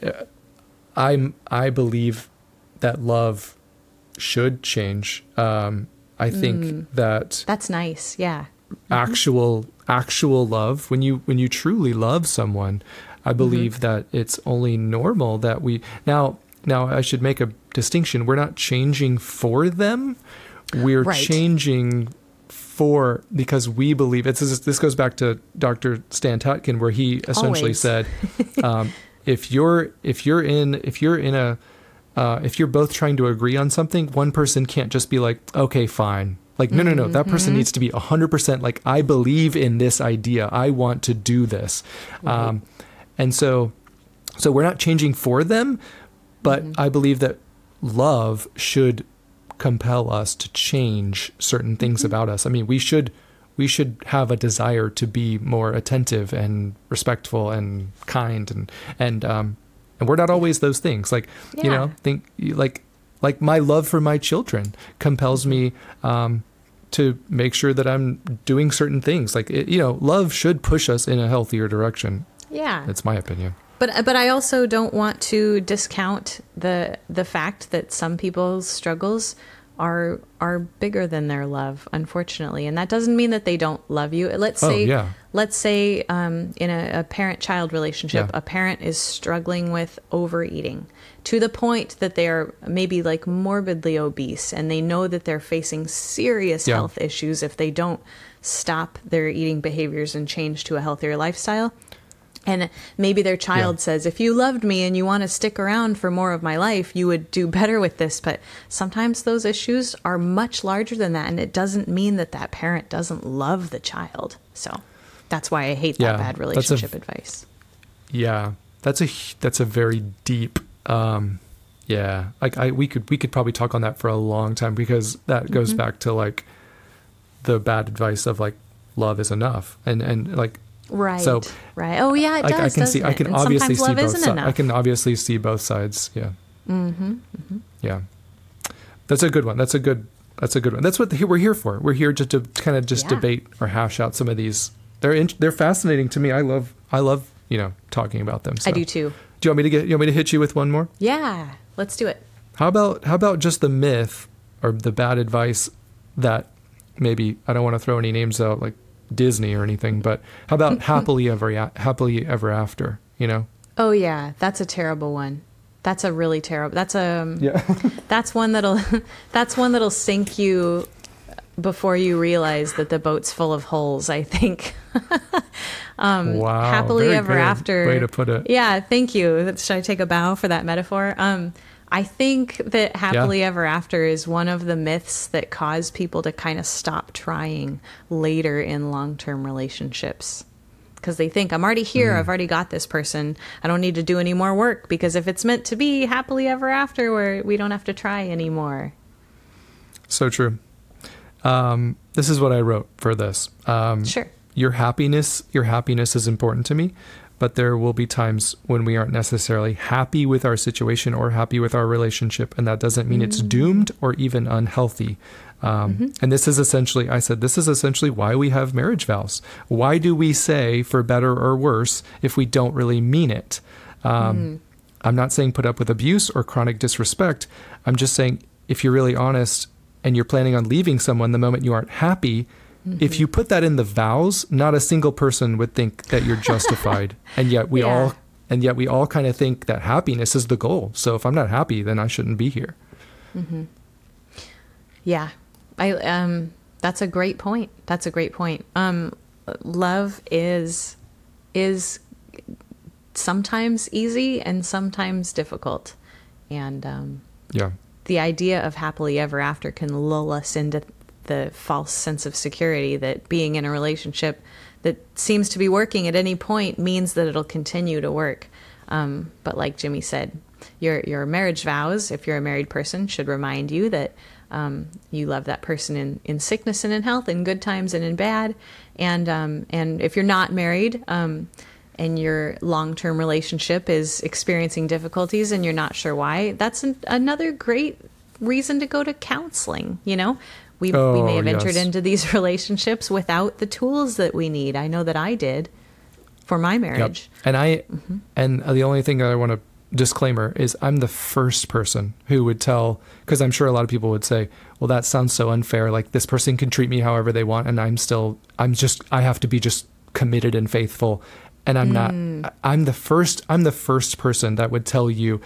I'm I believe that love should change. Um, I think Mm. that That's nice. Yeah. actual actual love when you when you truly love someone i Mm-hmm. believe that it's only normal that we now now i should make a distinction we're not changing for them we're Right. changing for because we believe it's this, this goes back to dr stan tatkin where he essentially Always. said um, if you're if you're in if you're in a uh, if you're both trying to agree on something, one person can't just be like, okay, fine. Like, no, no, no. That person Mm-hmm. needs to be 100% like, I believe in this idea. I want to do this. Um, and so, so we're not changing for them, but Mm-hmm. I believe that love should compel us to change certain things Mm-hmm. about us. I mean, we should we should have a desire to be more attentive and respectful and kind and and um and we're not always those things. Like you know, think like like my love for my children compels me um to make sure that I'm doing certain things. Like it, you know, love should push us in a healthier direction. Yeah. That's my opinion. But but I also don't want to discount the the fact that some people's struggles are are bigger than their love, unfortunately, and that doesn't mean that they don't love you. Let's Oh, say yeah. let's say um, in a, a parent child relationship, Yeah. a parent is struggling with overeating to the point that they are maybe like morbidly obese, and they know that they're facing serious Yeah. health issues if they don't stop their eating behaviors and change to a healthier lifestyle. And maybe their child Yeah. says, if you loved me and you want to stick around for more of my life, you would do better with this. But sometimes those issues are much larger than that. And it doesn't mean that that parent doesn't love the child. So that's why I hate that bad that's a- relationship advice. Yeah, that's a that's a very deep. Um, yeah, like I we could we could probably talk on that for a long time because that goes Mm-hmm. back to like the bad advice of like love is enough and and like Right. So, right. Oh, yeah, it does. I can see doesn't I can And obviously see both sides. I can obviously see both sides. Yeah. Mm-hmm. Yeah. That's a good one. That's a good. That's a good one. That's what the, we're here for. We're here just to kind of just Yeah. debate or hash out some of these. They're in, they're fascinating to me. I love I love you know talking about them. I do too. Do you want me to get? You want me to hit you with one more? Yeah. Let's do it. How about how about just the myth or the bad advice that maybe I don't want to throw any names out like Disney or anything, but how about happily ever a- happily ever after? You know? Oh, yeah. That's a terrible one. That's a really terrible. That's a. Um, Yeah. That's one that'll that's one that'll sink you before you realize that the boat's full of holes, I think. um wow. happily ever good after. Way to put it. Yeah, thank you. Should I take a bow for that metaphor? Um I think that happily ever after is one of the myths that cause people to kind of stop trying later in long-term relationships. Because they think, I'm already here, Mm. I've already got this person. I don't need to do any more work because if it's meant to be happily ever after, where we don't have to try anymore. So true. Um, this is what I wrote for this. Um, Sure. Your happiness, your happiness is important to me, but there will be times when we aren't necessarily happy with our situation or happy with our relationship, and that doesn't mean it's doomed or even unhealthy. Um, And this is essentially, I said, this is essentially why we have marriage vows. Why do we say for better or worse if we don't really mean it? Um, I'm not saying put up with abuse or chronic disrespect. I'm just saying if you're really honest and you're planning on leaving someone the moment you aren't happy, if you put that in the vows, not a single person would think that you're justified. and yet we Yeah. all and yet we all kind of think that happiness is the goal. So if I'm not happy, then I shouldn't be here. Yeah. I um that's a great point. That's a great point. Um love is is sometimes easy and sometimes difficult. And um Yeah. the idea of happily ever after can lull us into the false sense of security that being in a relationship that seems to be working at any point means that it'll continue to work. Um, but like Jimmy said, your your marriage vows, if you're a married person, should remind you that um, you love that person in, in sickness and in health, in good times and in bad. And um, and if you're not married um, and your long term relationship is experiencing difficulties and you're not sure why, that's an, another great reason to go to counseling. You know, we we Oh, may have yes. entered into these relationships without the tools that we need. I know that I did for my Yep. marriage. And I Mm-hmm. and the only thing that I want to disclaimer is I'm the first person who would tell because I'm sure a lot of people would say, "Well, that sounds so unfair. Like this person can treat me however they want and I'm still I'm just I have to be just committed and faithful." And I'm Mm. not I'm the first I'm the first person that would tell you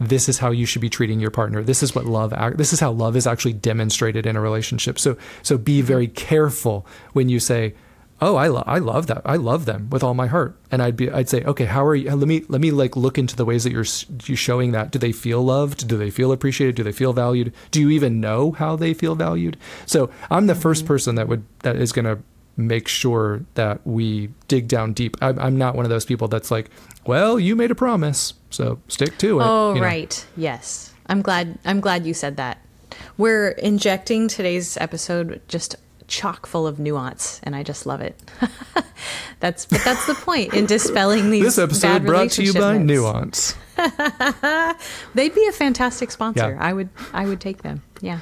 this is how you should be treating your partner. This is what love this is how love is actually demonstrated in a relationship. So so be mm-hmm. very careful when you say, "Oh, I lo- I love that. I love them with all my heart." And I'd be I'd say, "Okay, how are you let me let me like look into the ways that you're you showing that. Do they feel loved? Do they feel appreciated? Do they feel valued? Do you even know how they feel valued?" So, I'm the first mm-hmm. person that would that is going to make sure that we dig down deep. I'm, I'm not one of those people that's like, "Well, you made a promise, so stick to it." Oh, you know? right. Yes. I'm glad I'm glad you said that. We're injecting today's episode just chock full of nuance and I just love it. that's but that's the point in dispelling these This episode brought to you by myths. Nuance. They'd be a fantastic sponsor. Yeah. I would I would take them. Yeah.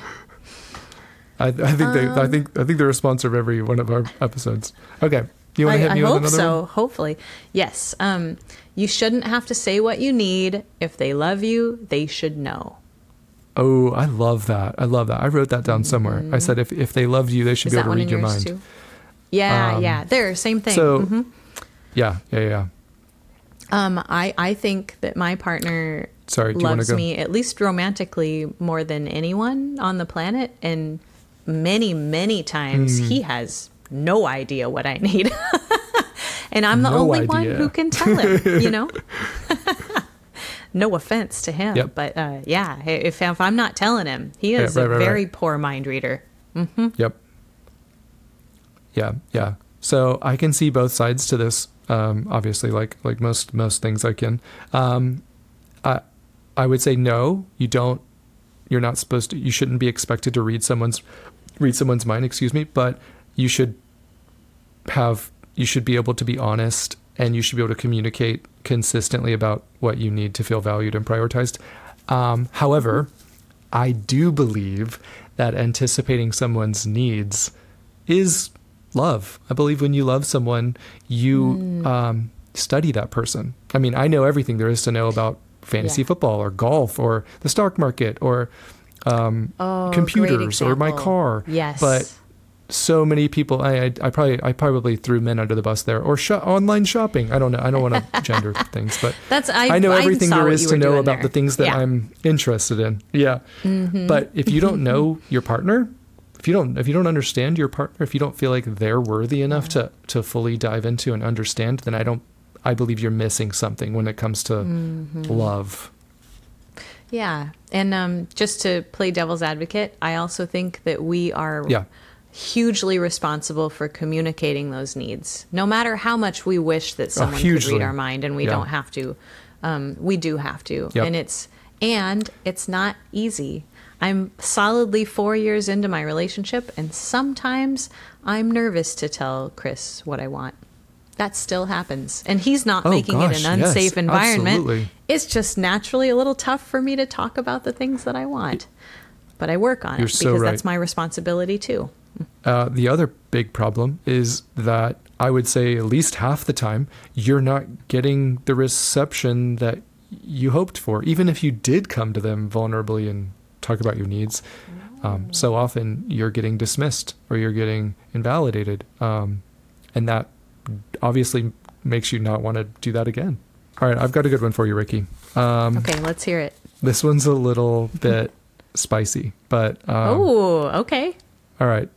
I, I think they. Um, I think. I think they're a sponsor of every one of our episodes. Okay, you want I, to hit I me with hope another so. one? Hopefully, yes. Um, you shouldn't have to say what you need. If they love you, they should know. Oh, I love that. I love that. I wrote that down somewhere. I said if if they loved you, they should Is be able to read your mind. too? Yeah, Um, yeah. There, same thing. So, Mhm. yeah, yeah, yeah. Um, I I think that my partner Sorry, do you want to loves me at least romantically more than anyone on the planet, and many many times Hmm. he has no idea what I need, and I'm the No only one who can tell him. You know. no offense to him, Yep. but uh, yeah, if if I'm not telling him, he Yeah, is right, a right, very right. poor mind reader. Mm-hmm. Yep. Yeah, yeah. So I can see both sides to this. Um, obviously, like like most most things, I can. Um, I I would say no. You don't. You're not supposed to. You shouldn't be expected to read someone's read someone's mind. Excuse me, but you should have. You should be able to be honest, and you should be able to communicate consistently about what you need to feel valued and prioritized. Um, however, I do believe that anticipating someone's needs is love. I believe when you love someone, you um, study that person. I mean, I know everything there is to know about fantasy Yeah. football or golf or the stock market or um, Oh, computers or my car. Yes, But so many people, I, I, I probably, I probably threw men under the bus there or sho- online shopping. I don't know. I don't want to gender things, but that's I. I know everything there is to know about there. the things that Yeah. I'm interested in. Yeah. But if you don't know your partner, if you don't if you don't understand your partner, if you don't feel like they're worthy enough to to fully dive into and understand, then I don't I believe you're missing something when it comes to Mm-hmm. love. Yeah. And um, just to play devil's advocate, I also think that we are Yeah. Hugely responsible for communicating those needs. No matter how much we wish that someone could Oh, hugely. read our mind and we Yeah. don't have to, um, we do have to. Yep. And it's and it's not easy. I'm solidly four years into my relationship, and sometimes I'm nervous to tell Chris what I want. That still happens, and he's not Oh, making gosh, it an unsafe yes, environment. absolutely. It's just naturally a little tough for me to talk about the things that I want, but I work on You're it so because right. that's my responsibility too. Uh, the other big problem is that I would say at least half the time you're not getting the reception that you hoped for, even if you did come to them vulnerably and talk about your needs. Um, so often you're getting dismissed or you're getting invalidated, um, and that obviously makes you not want to do that again. All right, I've got a good one for you, Ricky. Um, Okay, let's hear it. This one's a little bit spicy, but um, oh, okay. all right.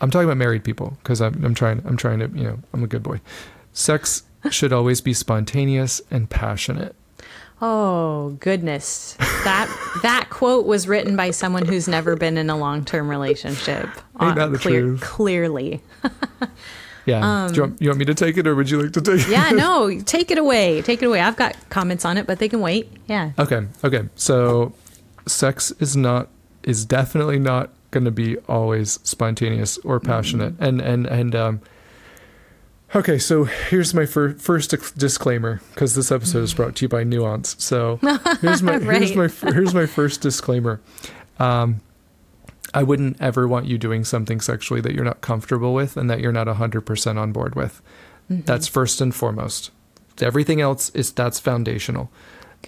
I'm talking about married people because I'm, I'm trying. I'm trying to. You know, I'm a good boy. Sex should always be spontaneous and passionate. Oh goodness, that that quote was written by someone who's never been in a long term relationship. Ain't that the clear, truth? Clearly, Yeah. Do you, want, you want me to take it or would you like to take it? Um, yeah. No, take it away. Take it away. I've got comments on it, but they can wait. Yeah. Okay. Okay. So, sex is not is definitely not going to be always spontaneous or passionate. And and and um. Okay, so here's my fir- first dis- disclaimer because this episode is brought to you by Nuance. So here's my here's my here's my first disclaimer. Um, I wouldn't ever want you doing something sexually that you're not comfortable with and that you're not 100% on board with. That's first and foremost. Everything else is that's foundational.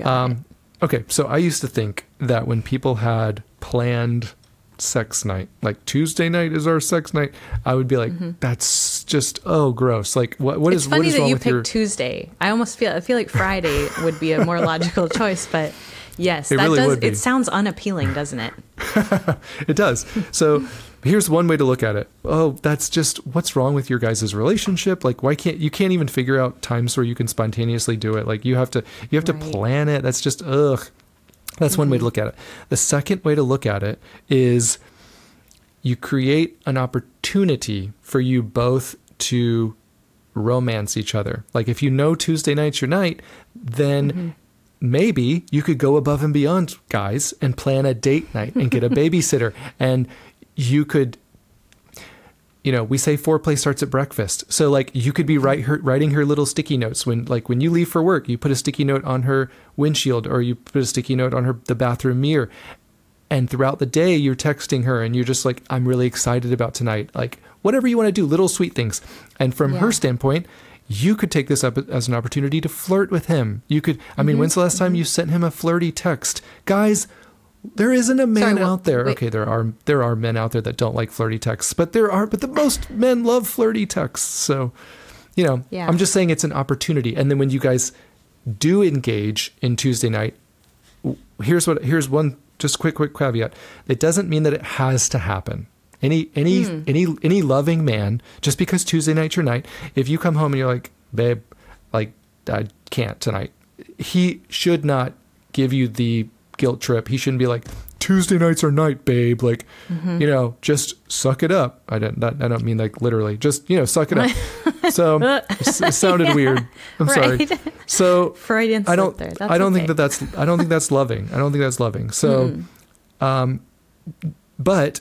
Um, okay, so I used to think that when people had planned sex night, like Tuesday night is our sex night, I would be like, that's just oh gross. Like what what Mm-hmm. it's is funny is that wrong you picked your Tuesday. I almost feel I feel like Friday would be a more logical choice, but yes, It that really does. would be. It sounds unappealing, doesn't it? It does. So here's one way to look at it. Oh, that's just what's wrong with your guys' relationship? Like why can't you can't even figure out times where you can spontaneously do it? Like you have to you have to plan it. That's just ugh. That's one way to mm-hmm. look at it. The second way to look at it is you create an opportunity for you both to romance each other. Like if you know Tuesday night's your night, then mm-hmm. maybe you could go above and beyond, guys, and plan a date night and get a babysitter. And you could, you know, we say foreplay starts at breakfast. So like you could be write her, writing her little sticky notes when like when you leave for work, you put a sticky note on her windshield or you put a sticky note on her the bathroom mirror. And throughout the day, you're texting her and you're just like, I'm really excited about tonight. Like, whatever you want to do, little sweet things. And from Yeah. her standpoint, you could take this up as an opportunity to flirt with him. You could, I mean, mm-hmm. when's the last time mm-hmm. you sent him a flirty text? Guys, there isn't a man Sorry, out there. wait. Okay, there are there are men out there that don't like flirty texts, but there are but the most men love flirty texts. So, you know, Yeah. I'm just saying it's an opportunity. And then when you guys do engage in Tuesday night, here's what here's one just quick quick caveat it doesn't mean that it has to happen any any Hmm. any any loving man just because tuesday night's your night if you come home and you're like babe like i can't tonight he should not give you the guilt trip he shouldn't be like tuesday nights are night babe like Mm-hmm. you know just suck it up i don't that, i don't mean like literally just you know suck it up so it, sounded weird i'm sorry so Freudian I don't. there. That's I don't think that that's. I don't think that's loving. I don't think that's loving. So, Hmm. um, but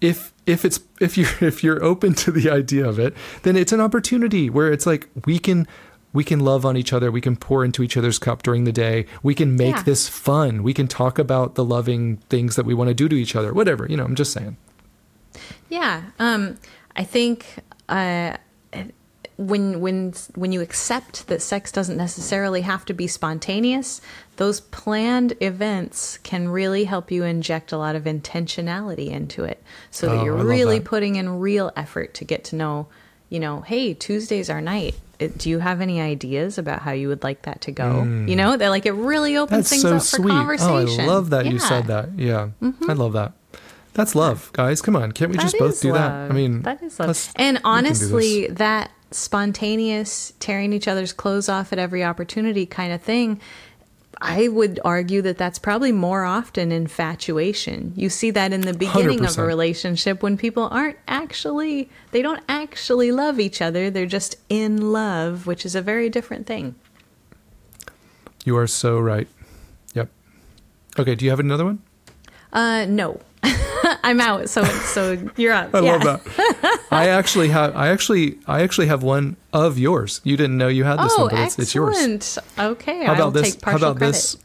if if it's if you're if you're open to the idea of it, then it's an opportunity where it's like we can we can love on each other. We can pour into each other's cup during the day. We can make Yeah. this fun. We can talk about the loving things that we want to do to each other. Whatever. You know. I'm just saying. Yeah, um, I think uh, when when when you accept that sex doesn't necessarily have to be spontaneous, those planned events can really help you inject a lot of intentionality into it, so Oh, that I you're really that. putting in real effort to get to know. You know, hey, Tuesday's our night. It, do you have any ideas about how you would like that to go? You know, they're like it really opens That's things so up for conversation. Oh, I love that you Yeah. Mm-hmm. said that. Yeah, I love that. That's love, guys. Come on, can't we just both do that? I mean, that is love. And we can do honestly, that spontaneous tearing each other's clothes off at every opportunity kind of thing, I would argue that that's probably more often infatuation. You see that in the beginning of a relationship when people aren't actually, they don't actually love each other. They're just in love, which is a very different thing. You are so right. Yep. Okay, do you have another one? Uh, no. I'm out. So, so you're up. I yeah. love that. I actually have I actually I actually have one of yours. You didn't know you had this Oh, one, but it's, it's yours. Oh, okay, How about this? take How about credit. this?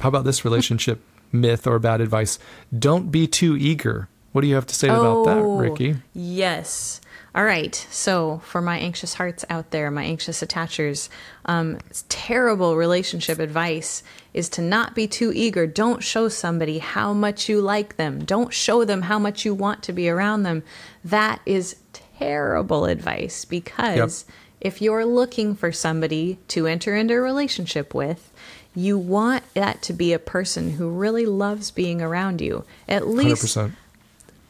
How about this relationship myth or bad advice? Don't be too eager. What do you have to say about that, Oh, Ricky? Yes. All right. So, for my anxious hearts out there, my anxious attachers, um, terrible relationship advice is to not be too eager. Don't show somebody how much you like them. Don't show them how much you want to be around them. That is terrible advice because if you're looking for somebody to enter into a relationship with, you want that to be a person who really loves being around you. At least percent.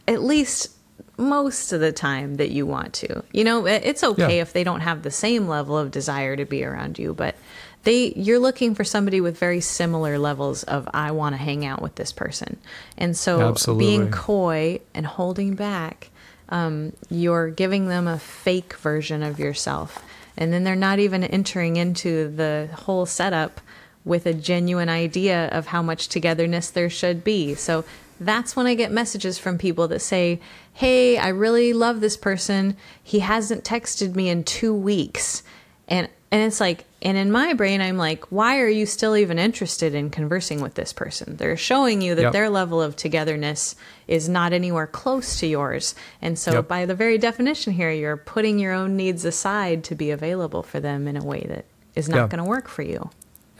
at least most of the time that you want to. You know, it's okay Yeah. if they don't have the same level of desire to be around you, but they you're looking for somebody with very similar levels of I want to hang out with this person, and so Absolutely. being coy and holding back, um, you're giving them a fake version of yourself, and then they're not even entering into the whole setup with a genuine idea of how much togetherness there should be. So that's when I get messages from people that say, Hey, I really love this person. He hasn't texted me in two weeks. And and it's like and in my brain I'm like, why are you still even interested in conversing with this person? They're showing you that Yep. their level of togetherness is not anywhere close to yours. And so Yep. by the very definition here, you're putting your own needs aside to be available for them in a way that is not Yeah. going to work for you.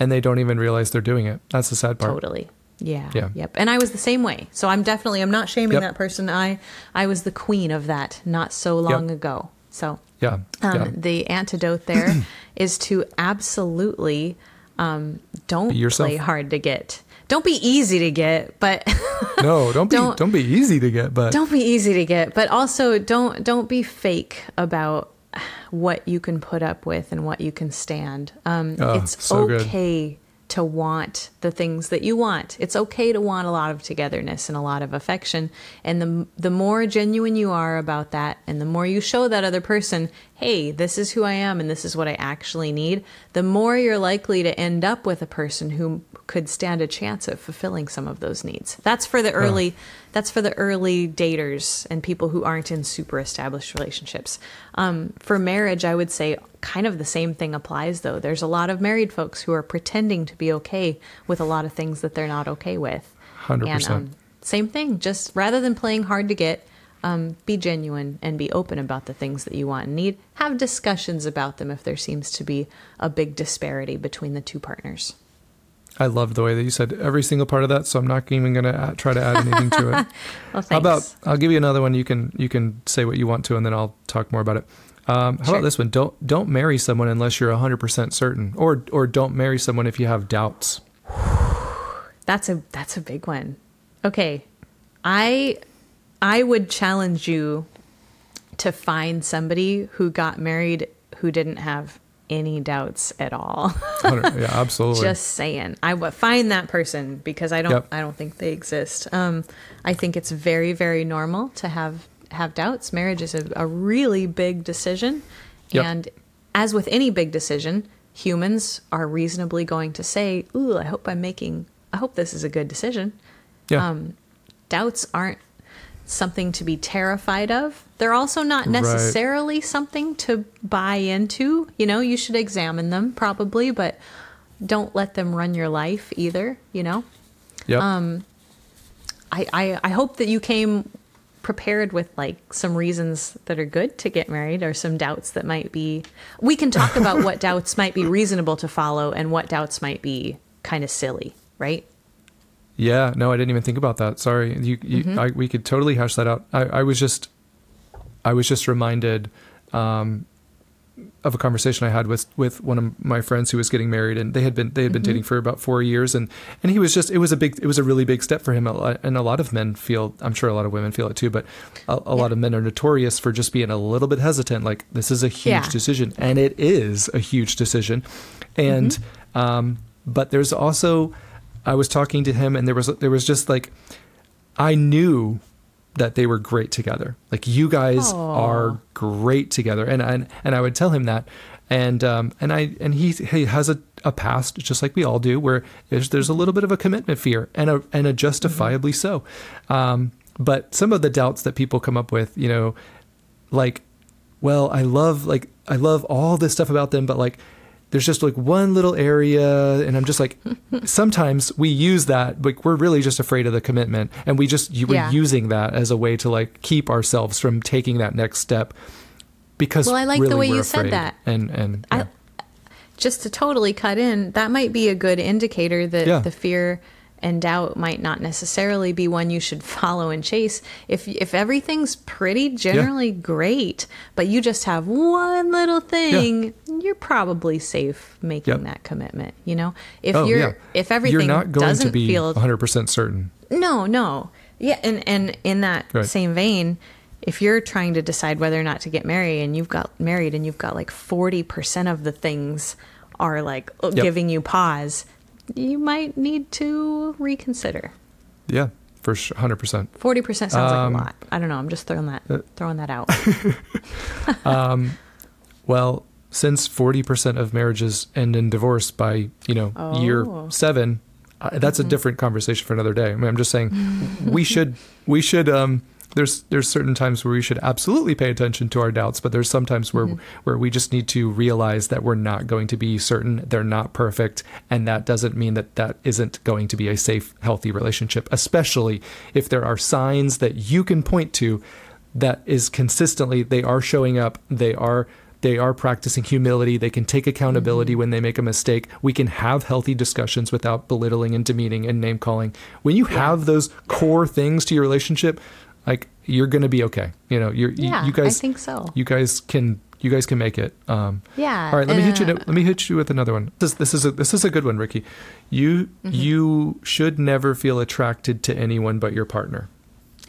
And they don't even realize they're doing it. That's the sad part. Totally. Yeah. Yeah. Yep. And I was the same way. So I'm definitely I'm not shaming Yep. that person. I I was the queen of that not so long Yep. ago. So Yeah. um, yeah. the antidote there is to absolutely um, don't play hard to get. Don't be easy to get, but No, don't be don't- don't, be easy to get, but don't be easy to get. But also don't don't be fake about what you can put up with and what you can stand. Um, Oh, it's so good. To want the things that you want. It's okay to want a lot of togetherness and a lot of affection. And the the more genuine you are about that, and the more you show that other person, hey, this is who I am and this is what I actually need, the more you're likely to end up with a person who could stand a chance at fulfilling some of those needs. That's for the early that's for the early daters and people who aren't in super established relationships. Um, for marriage, I would say kind of the same thing applies though. There's a lot of married folks who are pretending to be okay with a lot of things that they're not okay with. 100%. And um, same thing, just rather than playing hard to get, um, be genuine and be open about the things that you want and need. Have discussions about them if there seems to be a big disparity between the two partners. I love the way that you said every single part of that, so I'm not even going to try to add anything to it. Well, How about I'll give you another one. You can you can say what you want to, and then I'll talk more about it. Um, how Sure. about this one? Don't don't marry someone unless you're 100 percent certain, or or don't marry someone if you have doubts. That's a that's a big one. Okay. I I would challenge you to find somebody who got married who didn't have any doubts at all. 100 yeah, absolutely. Just saying. I would find that person because I don't Yep. I don't think they exist. Um I think it's very very normal to have have doubts. Marriage is a, a really big decision Yep. and as with any big decision, humans are reasonably going to say, "Ooh, I hope I'm making I hope this is a good decision." yeah, um, doubts aren't something to be terrified of. They're also not Right. necessarily something to buy into. You know, you should examine them probably, but don't let them run your life either, you know? yep. um, I, I, I hope that you came prepared with like some reasons that are good to get married or some doubts that might be we can talk about what doubts might be reasonable to follow and what doubts might be kind of silly right Yeah, no, I didn't even think about that. Sorry, you, you Mm-hmm. I, we could totally hash that out. I, I was just, I was just reminded um, of a conversation I had with with one of my friends who was getting married, and they had been they had been Mm-hmm. dating for about four years, and and he was just it was a big it was a really big step for him, and a lot of men feel I'm sure a lot of women feel it too, but a, a lot of men are notorious for just being a little bit hesitant. Like this is a huge Yeah. decision, and it is a huge decision, and Mm-hmm. um, but there's also I was talking to him, and there was there was just like I knew that they were great together. Like you guys Aw. are great together, and and and I would tell him that, and um and I and he he has a, a past just like we all do, where there's there's a little bit of a commitment fear, and a and a justifiably so. Um, but some of the doubts that people come up with, you know, like, well, I love like I love all this stuff about them, but like there's just like one little area and i'm just like sometimes we use that like we're really just afraid of the commitment and we just you, we're Yeah. using that as a way to like keep ourselves from taking that next step because Well, I like the way you said that. and and I- just to totally cut in, that might be a good indicator that Yeah. the fear and doubt might not necessarily be one you should follow and chase. If if everything's pretty generally great, but you just have one little thing, you're probably safe making Yep. that commitment. You know, if oh you're yeah if everything you're not going doesn't to be feel 100% certain no, no. Yeah, and and in that Right. same vein, if you're trying to decide whether or not to get married and you've got married and you've got like 40% of the things are like Yep. giving you pause, you might need to reconsider. Yeah, for sure, hundred percent. Forty percent sounds Um, like a lot. I don't know. I'm just throwing that uh, throwing that out. Well, since forty percent of marriages end in divorce by you know Oh. year seven, uh, that's a different conversation for another day. I mean, I'm just saying we should we should um. There's there's certain times where we should absolutely pay attention to our doubts, but there's sometimes where mm-hmm. where we just need to realize that we're not going to be certain, they're not perfect, and that doesn't mean that that isn't going to be a safe, healthy relationship. Especially if there are signs that you can point to that is consistently they are showing up they are they are practicing humility they can take accountability mm-hmm. when they make a mistake. We can have healthy discussions without belittling and demeaning and name calling. When you have those core things to your relationship like you're to be okay you know you're Yeah, you, guys I think so. you guys can you guys can make it um Yeah, all right let me hit you let me hit you with another one this this is a this is a good one ricky you Mm-hmm. you should never feel attracted to anyone but your partner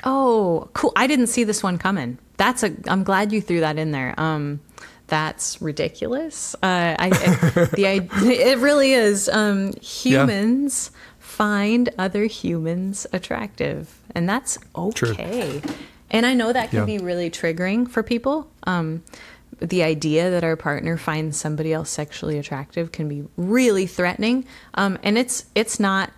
Oh, cool. I didn't see this one coming. That's a I'm glad you threw that in there. Um that's ridiculous. Uh I, I the I, it really is um humans find other humans attractive and that's okay. And I know that can Yeah. be really triggering for people. Um the idea that our partner finds somebody else sexually attractive can be really threatening. Um, and it's it's not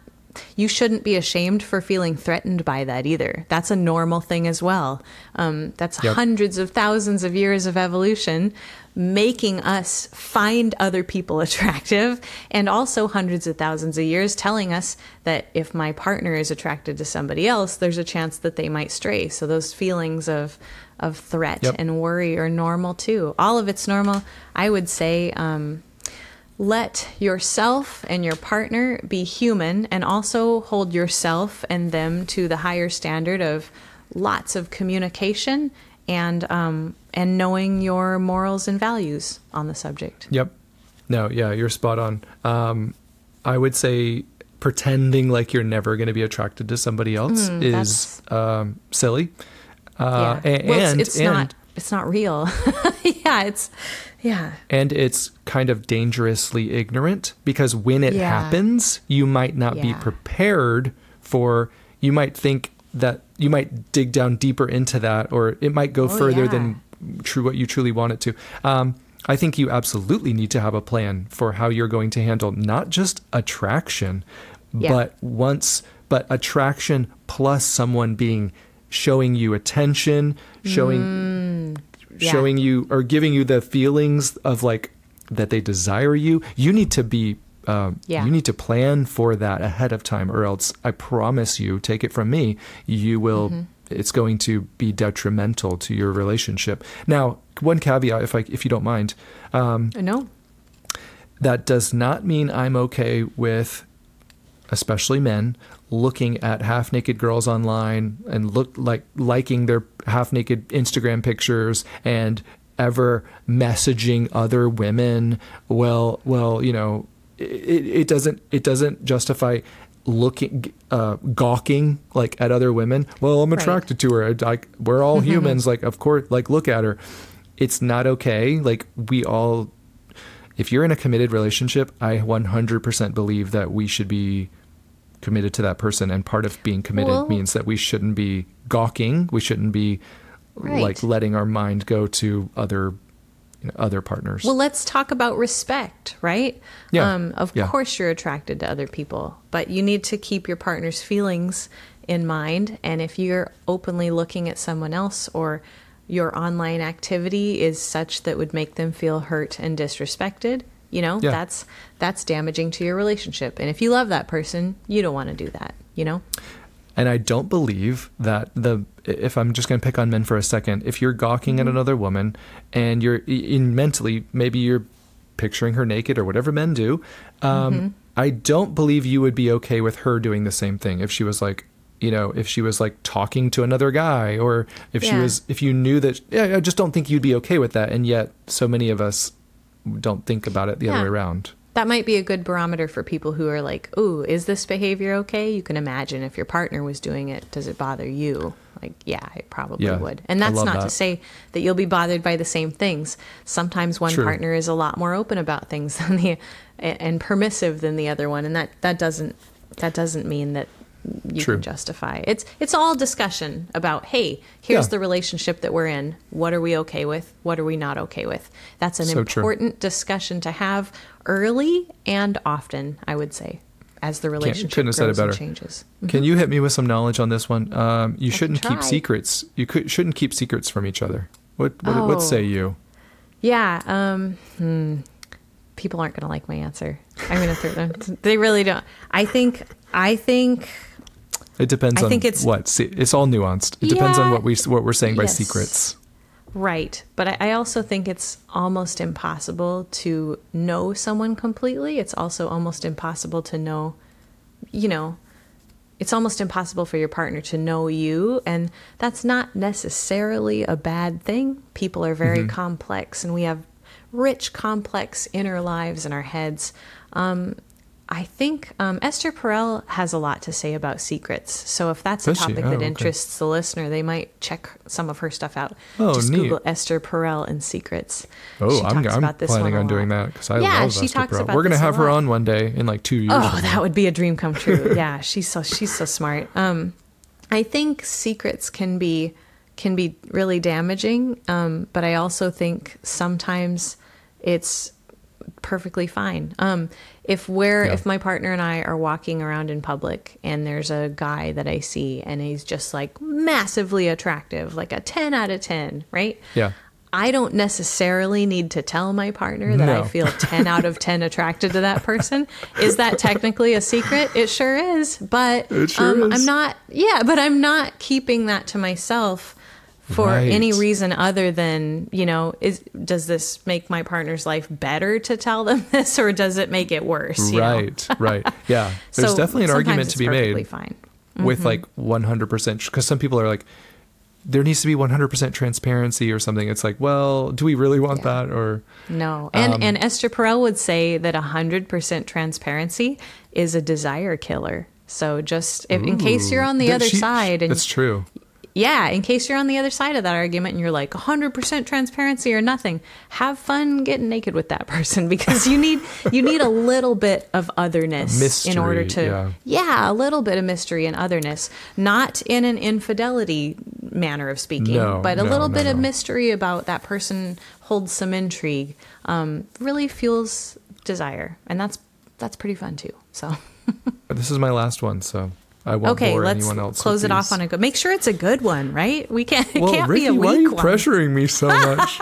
you shouldn't be ashamed for feeling threatened by that either. That's a normal thing as well. Um, that's Yep. hundreds of thousands of years of evolution making us find other people attractive, and also hundreds of thousands of years telling us that if my partner is attracted to somebody else, there's a chance that they might stray. So those feelings of of threat Yep. and worry are normal too. All of it's normal. I would say. Um, let yourself and your partner be human and also hold yourself and them to the higher standard of lots of communication and um, and knowing your morals and values on the subject. Yep. No, yeah, you're spot on. Um, I would say pretending like you're never going to be attracted to somebody else Mm, is um, silly. Uh, yeah. a- well, it's- and it's, and not it's not real. yeah, it's yeah. and it's kind of dangerously ignorant because when it Yeah. happens, you might not be prepared for. You might think that you might dig down deeper into that, or it might go Oh, further yeah. than true what you truly want it to. Um, I think you absolutely need to have a plan for how you're going to handle not just attraction, Yeah. but once, but attraction plus someone being showing you attention, showing Mm, yeah. showing you or giving you the feelings of like that they desire you. You need to be. Um, Yeah. You need to plan for that ahead of time, or else I promise you, take it from me, you will. Mm-hmm. It's going to be detrimental to your relationship. Now, one caveat, if I, if you don't mind, um, No. that does not mean I'm okay with, especially men, looking at half naked girls online and look like liking their half naked Instagram pictures and ever messaging other women. Well, well, you know, it, it doesn't it doesn't justify looking uh gawking like at other women. Well i'm Right. attracted to her. Like we're all humans. Like of course like look at her. It's not okay. Like we all if you're in a committed relationship, I 100% believe that we should be committed to that person. And part of being committed Well- means that we shouldn't be gawking. We shouldn't be Right. like letting our mind go to other you know, other partners. Well, let's talk about respect, right? Yeah. Um, of Yeah. course, you're attracted to other people, but you need to keep your partner's feelings in mind. And if you're openly looking at someone else or your online activity is such that would make them feel hurt and disrespected, you know, Yeah. that's that's damaging to your relationship. And if you love that person, you don't want to do that, you know? And I don't believe that the if I'm just going to pick on men for a second, if you're gawking Mm-hmm. at another woman and you're in mentally maybe you're picturing her naked or whatever men do, um, Mm-hmm. I don't believe you would be okay with her doing the same thing if she was like you know if she was like talking to another guy or if she was if you knew that yeah I just don't think you'd be okay with that and yet so many of us don't think about it the other way around That might be a good barometer for people who are like, "Ooh, is this behavior okay?" You can imagine if your partner was doing it, does it bother you? Like yeah, it probably Yeah, would. And that's not to say that you'll be bothered by the same things. Sometimes one True. partner is a lot more open about things than the and permissive than the other one, and that that doesn't that doesn't mean that you True. can justify. It's it's all discussion about, hey, here's Yeah. the relationship that we're in. What are we okay with? What are we not okay with? That's an So true. important discussion to have early and often, I would say, as the relationship have said it grows better. changes. Can you hit me with some knowledge on this one? Um, you shouldn't keep secrets. You could, shouldn't keep secrets from each other. What what, what Oh. say you? Yeah. Um, hmm, people aren't going to like my answer. I'm going to throw them. They really don't. I think. I think. It depends I on think it's- what. See, it's all nuanced. It depends on what we what we're saying by Yes. secrets. Right. But I, I also think it's almost impossible to know someone completely. It's also almost impossible to know, you know, it's almost impossible for your partner to know you. And that's not necessarily a bad thing. People are very Mm-hmm. complex and we have rich, complex inner lives in our heads. Um, I think um, Esther Perel has a lot to say about secrets. So if that's a Does she? topic Oh, that okay. interests the listener, they might check some of her stuff out. Oh, Just neat. Google Esther Perel and secrets. Oh, I'm, I'm about this planning on doing that because I Yeah, love she Esther talks Perel. about We're gonna have her on one day in like two years. Oh, that would be a dream come true. yeah, she's so she's so smart. Um, I think secrets can be can be really damaging, um, but I also think sometimes it's perfectly fine. Um, if we're Yeah. if my partner and I are walking around in public and there's a guy that I see and he's just like massively attractive, like a ten out of ten, right? Yeah. I don't necessarily need to tell my partner that No. I feel 10 out of 10 attracted to that person. Is that technically a secret? It sure is. But It sure um, is. I'm not, yeah, but I'm not keeping that to myself for Right. any reason other than, you know, is does this make my partner's life better to tell them this or does it make it worse? you know? Right, right. Yeah. There's So definitely an argument to be perfectly made Fine. with Mm-hmm. like 100% because some people are like there needs to be 100% transparency or something. It's like, well, do we really want Yeah. that or No. And Um, and Esther Perel would say that 100% transparency is a desire killer. So just if, in case you're on the other she- side and That's true. Yeah, in case you're on the other side of that argument and you're like 100% transparency or nothing, have fun getting naked with that person because you need you need a little bit of otherness in order to Mystery, yeah. a little bit of mystery and otherness, not in an infidelity manner of speaking, No, but a no, little no, bit of mystery about that person holds some intrigue. Um, really fuels desire, and that's that's pretty fun too. So This is my last one, so I won't okay, bore let's anyone else. close it off on a good. Make sure it's a good one, right? We can't. It Well, can't Ricky, be a weak why are you one. pressuring me so much?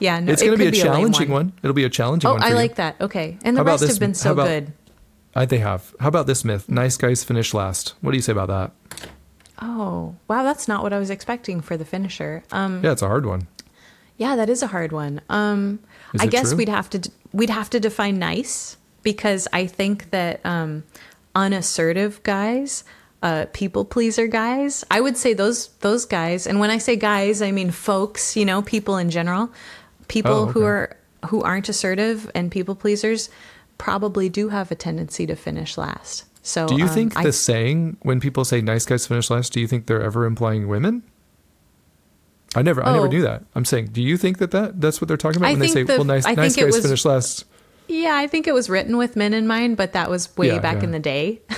Yeah, no, it's it going to be a challenging one. It'll be a challenging Oh, one. For I you. like that. Okay, and the rest have been so about- good. I, they have. How about this myth? Nice guys finish last. What do you say about that? Oh, wow, that's not what I was expecting for the finisher. Um, Yeah, it's a hard one. yeah, that is a hard one. Um, I it guess true? we'd have to we'd have to define nice because I think that um, unassertive guys, uh, people pleaser guys, I would say those those guys. And when I say guys, I mean folks. You know, people in general, people Oh, who are who aren't assertive and people pleasers probably do have a tendency to finish last. So Do you um, think I- the saying when people say nice guys finish last, do you think they're ever implying women? I never, I never Oh. knew that. I'm saying, do you think that, that that's what they're talking about I when they say, the- "Well, nice, I nice guys was- finish last"? Yeah, I think it was written with men in mind, but that was way Yeah, back yeah. in the day.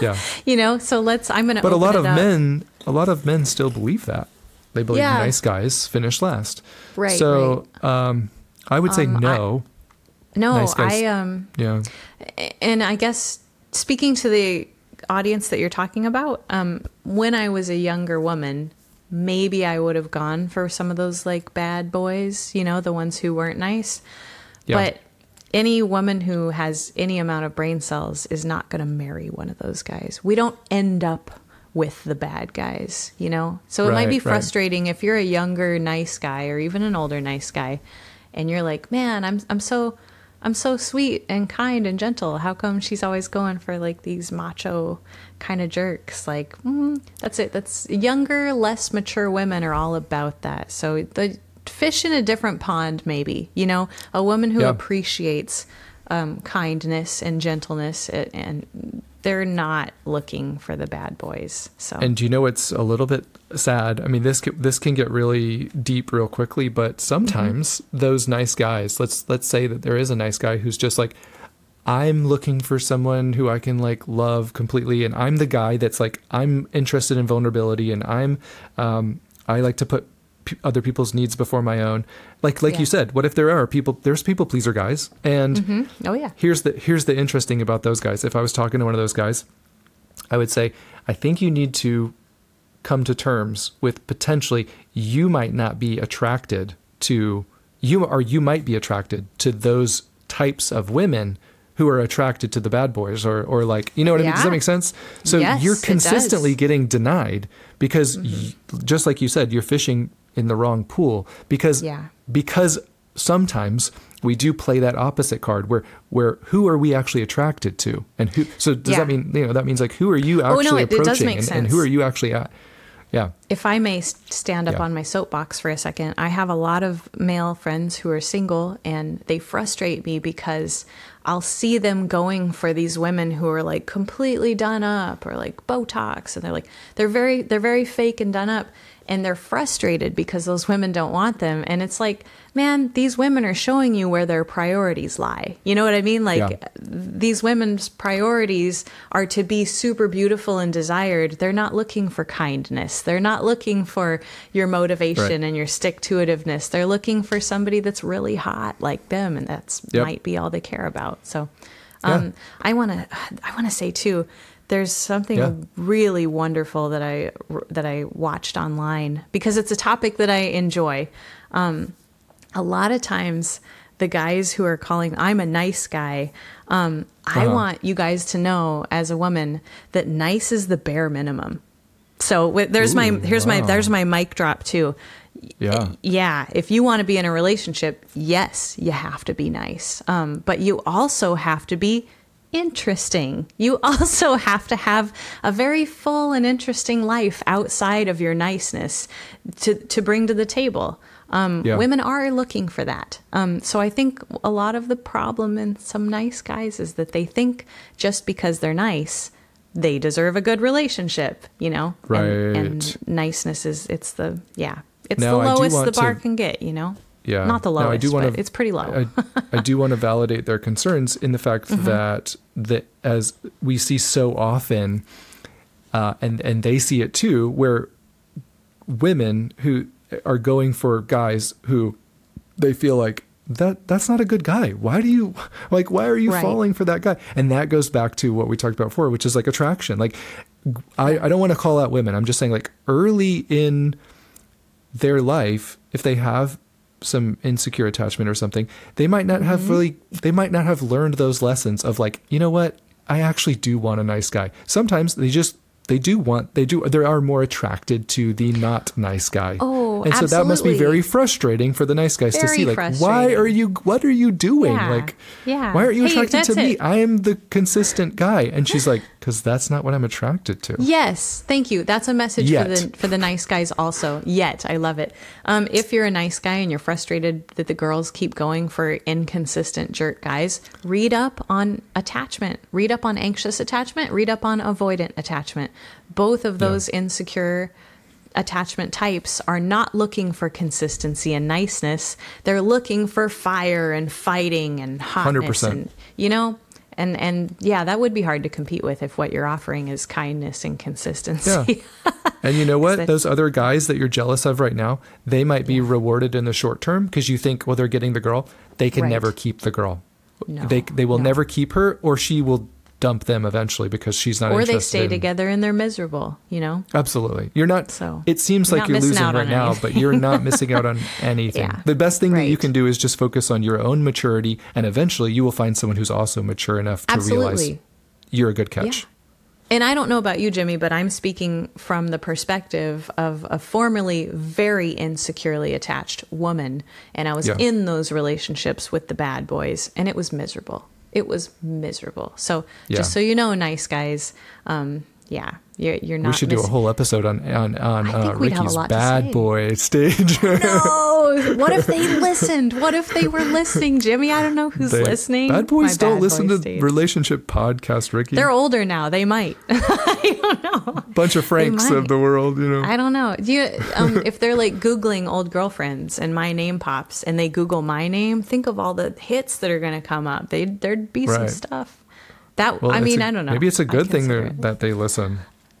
Yeah, you know, so let's. I'm gonna. but a lot of up. men, a lot of men still believe that. They believe Yeah. nice guys finish last. Right, So, um, I would say Um, I- no. No, nice guys- I um, yeah. and I guess speaking to the audience that you're talking about, um, when I was a younger woman, maybe I would have gone for some of those like bad boys, you know, the ones who weren't nice. Yeah. But any woman who has any amount of brain cells is not going to marry one of those guys. We don't end up with the bad guys, you know? So it might be Right, right. frustrating if you're a younger nice guy or even an older nice guy and you're like, "Man, I'm I'm so I'm so sweet and kind and gentle. How come she's always going for like these macho kind of jerks?" Like, mm, that's it. That's younger, less mature women are all about that. So the fish in a different pond maybe, you know, a woman who Yeah. appreciates um, kindness and gentleness and, and they're not looking for the bad boys. So And do you know it's a little bit sad? I mean, this this can get really deep real quickly, but sometimes those nice guys, let's let's say that there is a nice guy who's just like I'm looking for someone who I can like love completely and I'm the guy that's like I'm interested in vulnerability and I'm um I like to put p- other people's needs before my own. Like like Yeah. you said, what if there are people there's people pleaser guys and mm-hmm. oh yeah, here's the here's the interesting about those guys. If I was talking to one of those guys, I would say, I think you need to come to terms with potentially you might not be attracted to you or you might be attracted to those types of women who are attracted to the bad boys or or like you know what I mean? Does that make sense? So Yes, you're consistently getting denied because mm-hmm. y- just like you said you're fishing in the wrong pool. Because Yeah. because sometimes we do play that opposite card where where who are we actually attracted to? And who so does Yeah. that mean you know that means like who are you actually Oh, no, it- it does approaching make and, and who are you actually at? Yeah. If I may stand up Yeah. on my soapbox for a second, I have a lot of male friends who are single and they frustrate me because I'll see them going for these women who are like completely done up or like Botox and they're like they're very they're very fake and done up and they're frustrated because those women don't want them and it's like man these women are showing you where their priorities lie you know what i mean like Yeah. these women's priorities are to be super beautiful and desired. They're not looking for kindness. They're not looking for your motivation Right. and your stick to itiveness. They're looking for somebody that's really hot like them, and that's Yep. might be all they care about. So, um, I want to I want to say too. There's something Yeah. really wonderful that I that I watched online because it's a topic that I enjoy. Um, a lot of times the guys who are calling i'm a nice guy um, i Uh-huh. want you guys to know as a woman that nice is the bare minimum so there's my Ooh, here's my there's my mic drop too yeah yeah if you want to be in a relationship yes you have to be nice um, but you also have to be interesting. You also have to have a very full and interesting life outside of your niceness to, to bring to the table. Um, Yeah. women are looking for that. Um, so i think a lot of the problem in some nice guys is that they think just because they're nice they deserve a good relationship you know? And, and niceness is it's the yeah it's Now, the lowest the bar to- can get, you know? Yeah. Not the Now, I lowest, do wanna- it's pretty low. I, I do want to validate their concerns in the fact Mm-hmm. that that as we see so often, uh, and and they see it too, where women who are going for guys who they feel like that that's not a good guy. Why do you like? Why are you Right. falling for that guy? And that goes back to what we talked about before, which is like attraction. Like, I I don't want to call out women. I'm just saying like early in their life, if they have some insecure attachment or something, they might not have Mm-hmm. really, they might not have learned those lessons of like, you know what, I actually do want a nice guy. Sometimes they just, they do want, they do, they are more attracted to the not nice guy. Oh, and so that must be very frustrating for the nice guys to see, like, why are you, what are you doing? Yeah, Like, yeah. why aren't you Hey, attracted to that's me? I am the consistent guy. And she's like, because that's not what I'm attracted to. Yes, thank you. That's a message Yet. for the for the nice guys also. Yet, I love it. Um, if you're a nice guy and you're frustrated that the girls keep going for inconsistent jerk guys, read up on attachment. Read up on anxious attachment. Read up on avoidant attachment. Both of those insecure attachment types are not looking for consistency and niceness. They're looking for fire and fighting and hotness 100%. and you know and and yeah, that would be hard to compete with if what you're offering is kindness and consistency. Yeah. And you know what? that- Those other guys that you're jealous of right now, they might be rewarded in the short term because you think, well, they're getting the girl. They can Right. never keep the girl. No, they they will no. never keep her, or she will dump them eventually because she's not or they stay in- together and they're miserable, you know? Absolutely, you're not. So, it seems like you're losing right now, but you're not missing out on anything. Yeah, the best thing that you can do is just focus on your own maturity, and eventually you will find someone who's also mature enough to realize you're a good catch. Yeah. And I don't know about you, Jimmy, but I'm speaking from the perspective of a formerly very insecurely attached woman. And I was Yeah. in those relationships with the bad boys, and it was miserable. It was miserable. So, Yeah. just so you know, nice guys, um, Yeah, you're you're not. we should do a whole episode on on on uh, we'd have a Ricky's lot to say. bad boy stage. No, what if they listened? What if they were listening, Jimmy? I don't know who's They- listening. Bad boys My don't bad listen boy to stage. relationship podcast, Ricky. They're older now. They might. I don't know. Bunch of Franks of the world, you know. I don't know. Do you, um, if they're like Googling old girlfriends and my name pops and they Google my name, think of all the hits that are going to come up. They, there'd be some stuff. That Well, I mean, I don't know. Maybe it's a good thing that they listen.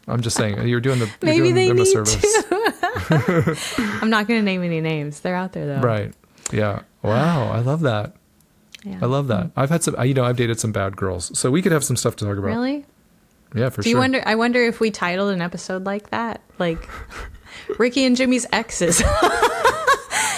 I'm just saying you're doing the Maybe doing they them a need service. to. I'm not going to name any names. They're out there though. Right. Yeah. Wow. I love that. Yeah. I love that. I've had some. You know, I've dated some bad girls, so we could have some stuff to talk about. Really? Yeah, for Do sure. you wonder? I wonder if we titled an episode like that, like Ricky and Jimmy's exes.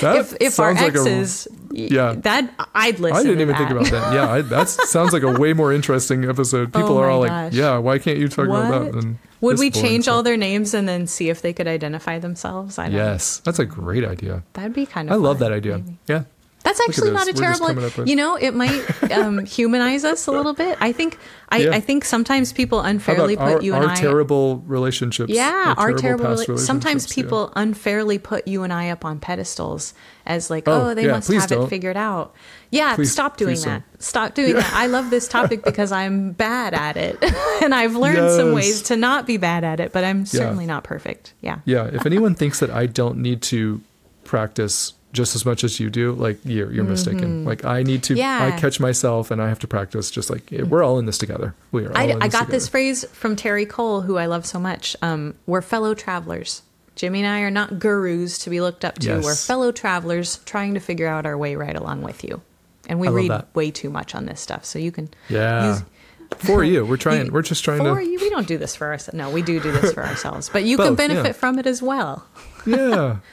if if our like exes, y- yeah. that I'd listen. I didn't even think about that. Yeah, I, that sounds like a way more interesting episode. Oh People Oh are all like, "Yeah, why can't you talk about that?" than Would we change all their names and then see if they could identify themselves? I don't know. Yes, that's a great idea. That'd be kind of. I love that idea. maybe. Yeah. That's actually not a We're terrible. with- You know, it might um, humanize us a little bit. I think. I, Yeah. I think sometimes people unfairly put our, you and our I. terrible relationships? yeah, our terrible. past rela- sometimes relationships? Yeah. people unfairly put you and I up on pedestals as like, Oh, oh, they yeah, must have it don't. figured out. Yeah, Please- stop doing that. don't. Stop doing that. I love this topic because I'm bad at it, and I've learned some ways to not be bad at it. But I'm certainly not perfect. Yeah. Yeah, if anyone thinks that I don't need to practice just as much as you do, like you're you're mistaken. Like I need to. Mm-hmm. Yeah. I catch myself and I have to practice. Just like we're all in this together. We are. All I, this got this phrase from Terry Cole, who I love so much. Um, we're fellow travelers. Jimmy and I are not gurus to be looked up to. Yes. We're fellow travelers trying to figure out our way right along with you. And we read that. way too much on this stuff, so you can. Yeah. use- For you, we're trying. you- we're just trying to for to. you, we don't do this for ourselves. No, we do do this for ourselves, but you can Both, yeah. benefit from it as well. Yeah.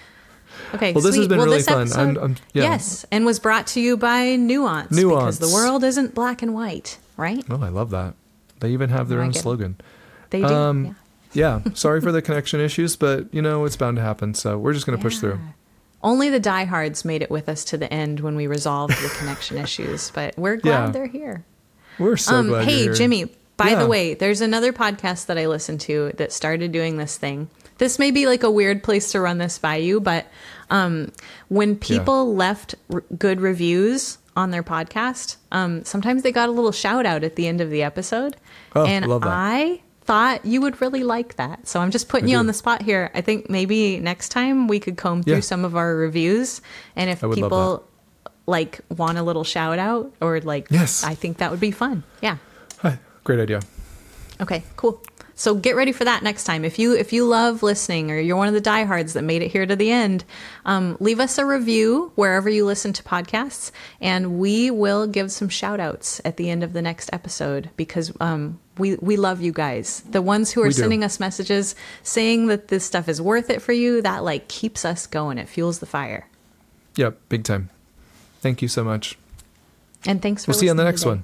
Okay. Well, this has sweet. been well, really fun. Episode, I'm- I'm- yeah. Yes, and was brought to you by Nuance. Because Nuance. the world isn't black and white, right? Oh, I love that. They even have their I own it. slogan. They do. Um, yeah. Yeah. Sorry for the connection issues, but you know it's bound to happen. So we're just gonna push through. Only the diehards made it with us to the end when we resolved the connection issues, but we're glad Yeah. they're here. We're so um, glad. hey. Jimmy, by Yeah. the way, there's another podcast that I listened to that started doing this thing. This may be like a weird place to run this by you, but um, when people left r- good reviews on their podcast, um, sometimes they got a little shout out at the end of the episode. Oh, and. I thought you would really like that. So I'm just putting I you do. on the spot here. I think maybe next time we could comb through Yeah. some of our reviews. And if I would love people like want a little shout out or like, Yes. I think that would be fun. Yeah. Hi. Great idea. Okay, cool. So get ready for that next time. If you if you love listening or you're one of the diehards that made it here to the end, um, leave us a review wherever you listen to podcasts, and we will give some shout outs at the end of the next episode because um, we we love you guys. The ones who are sending us messages saying that this stuff is worth it for you, that like keeps us going. It fuels the fire. Yep. Big time. Thank you so much. And thanks for We'll see you on the next today. one.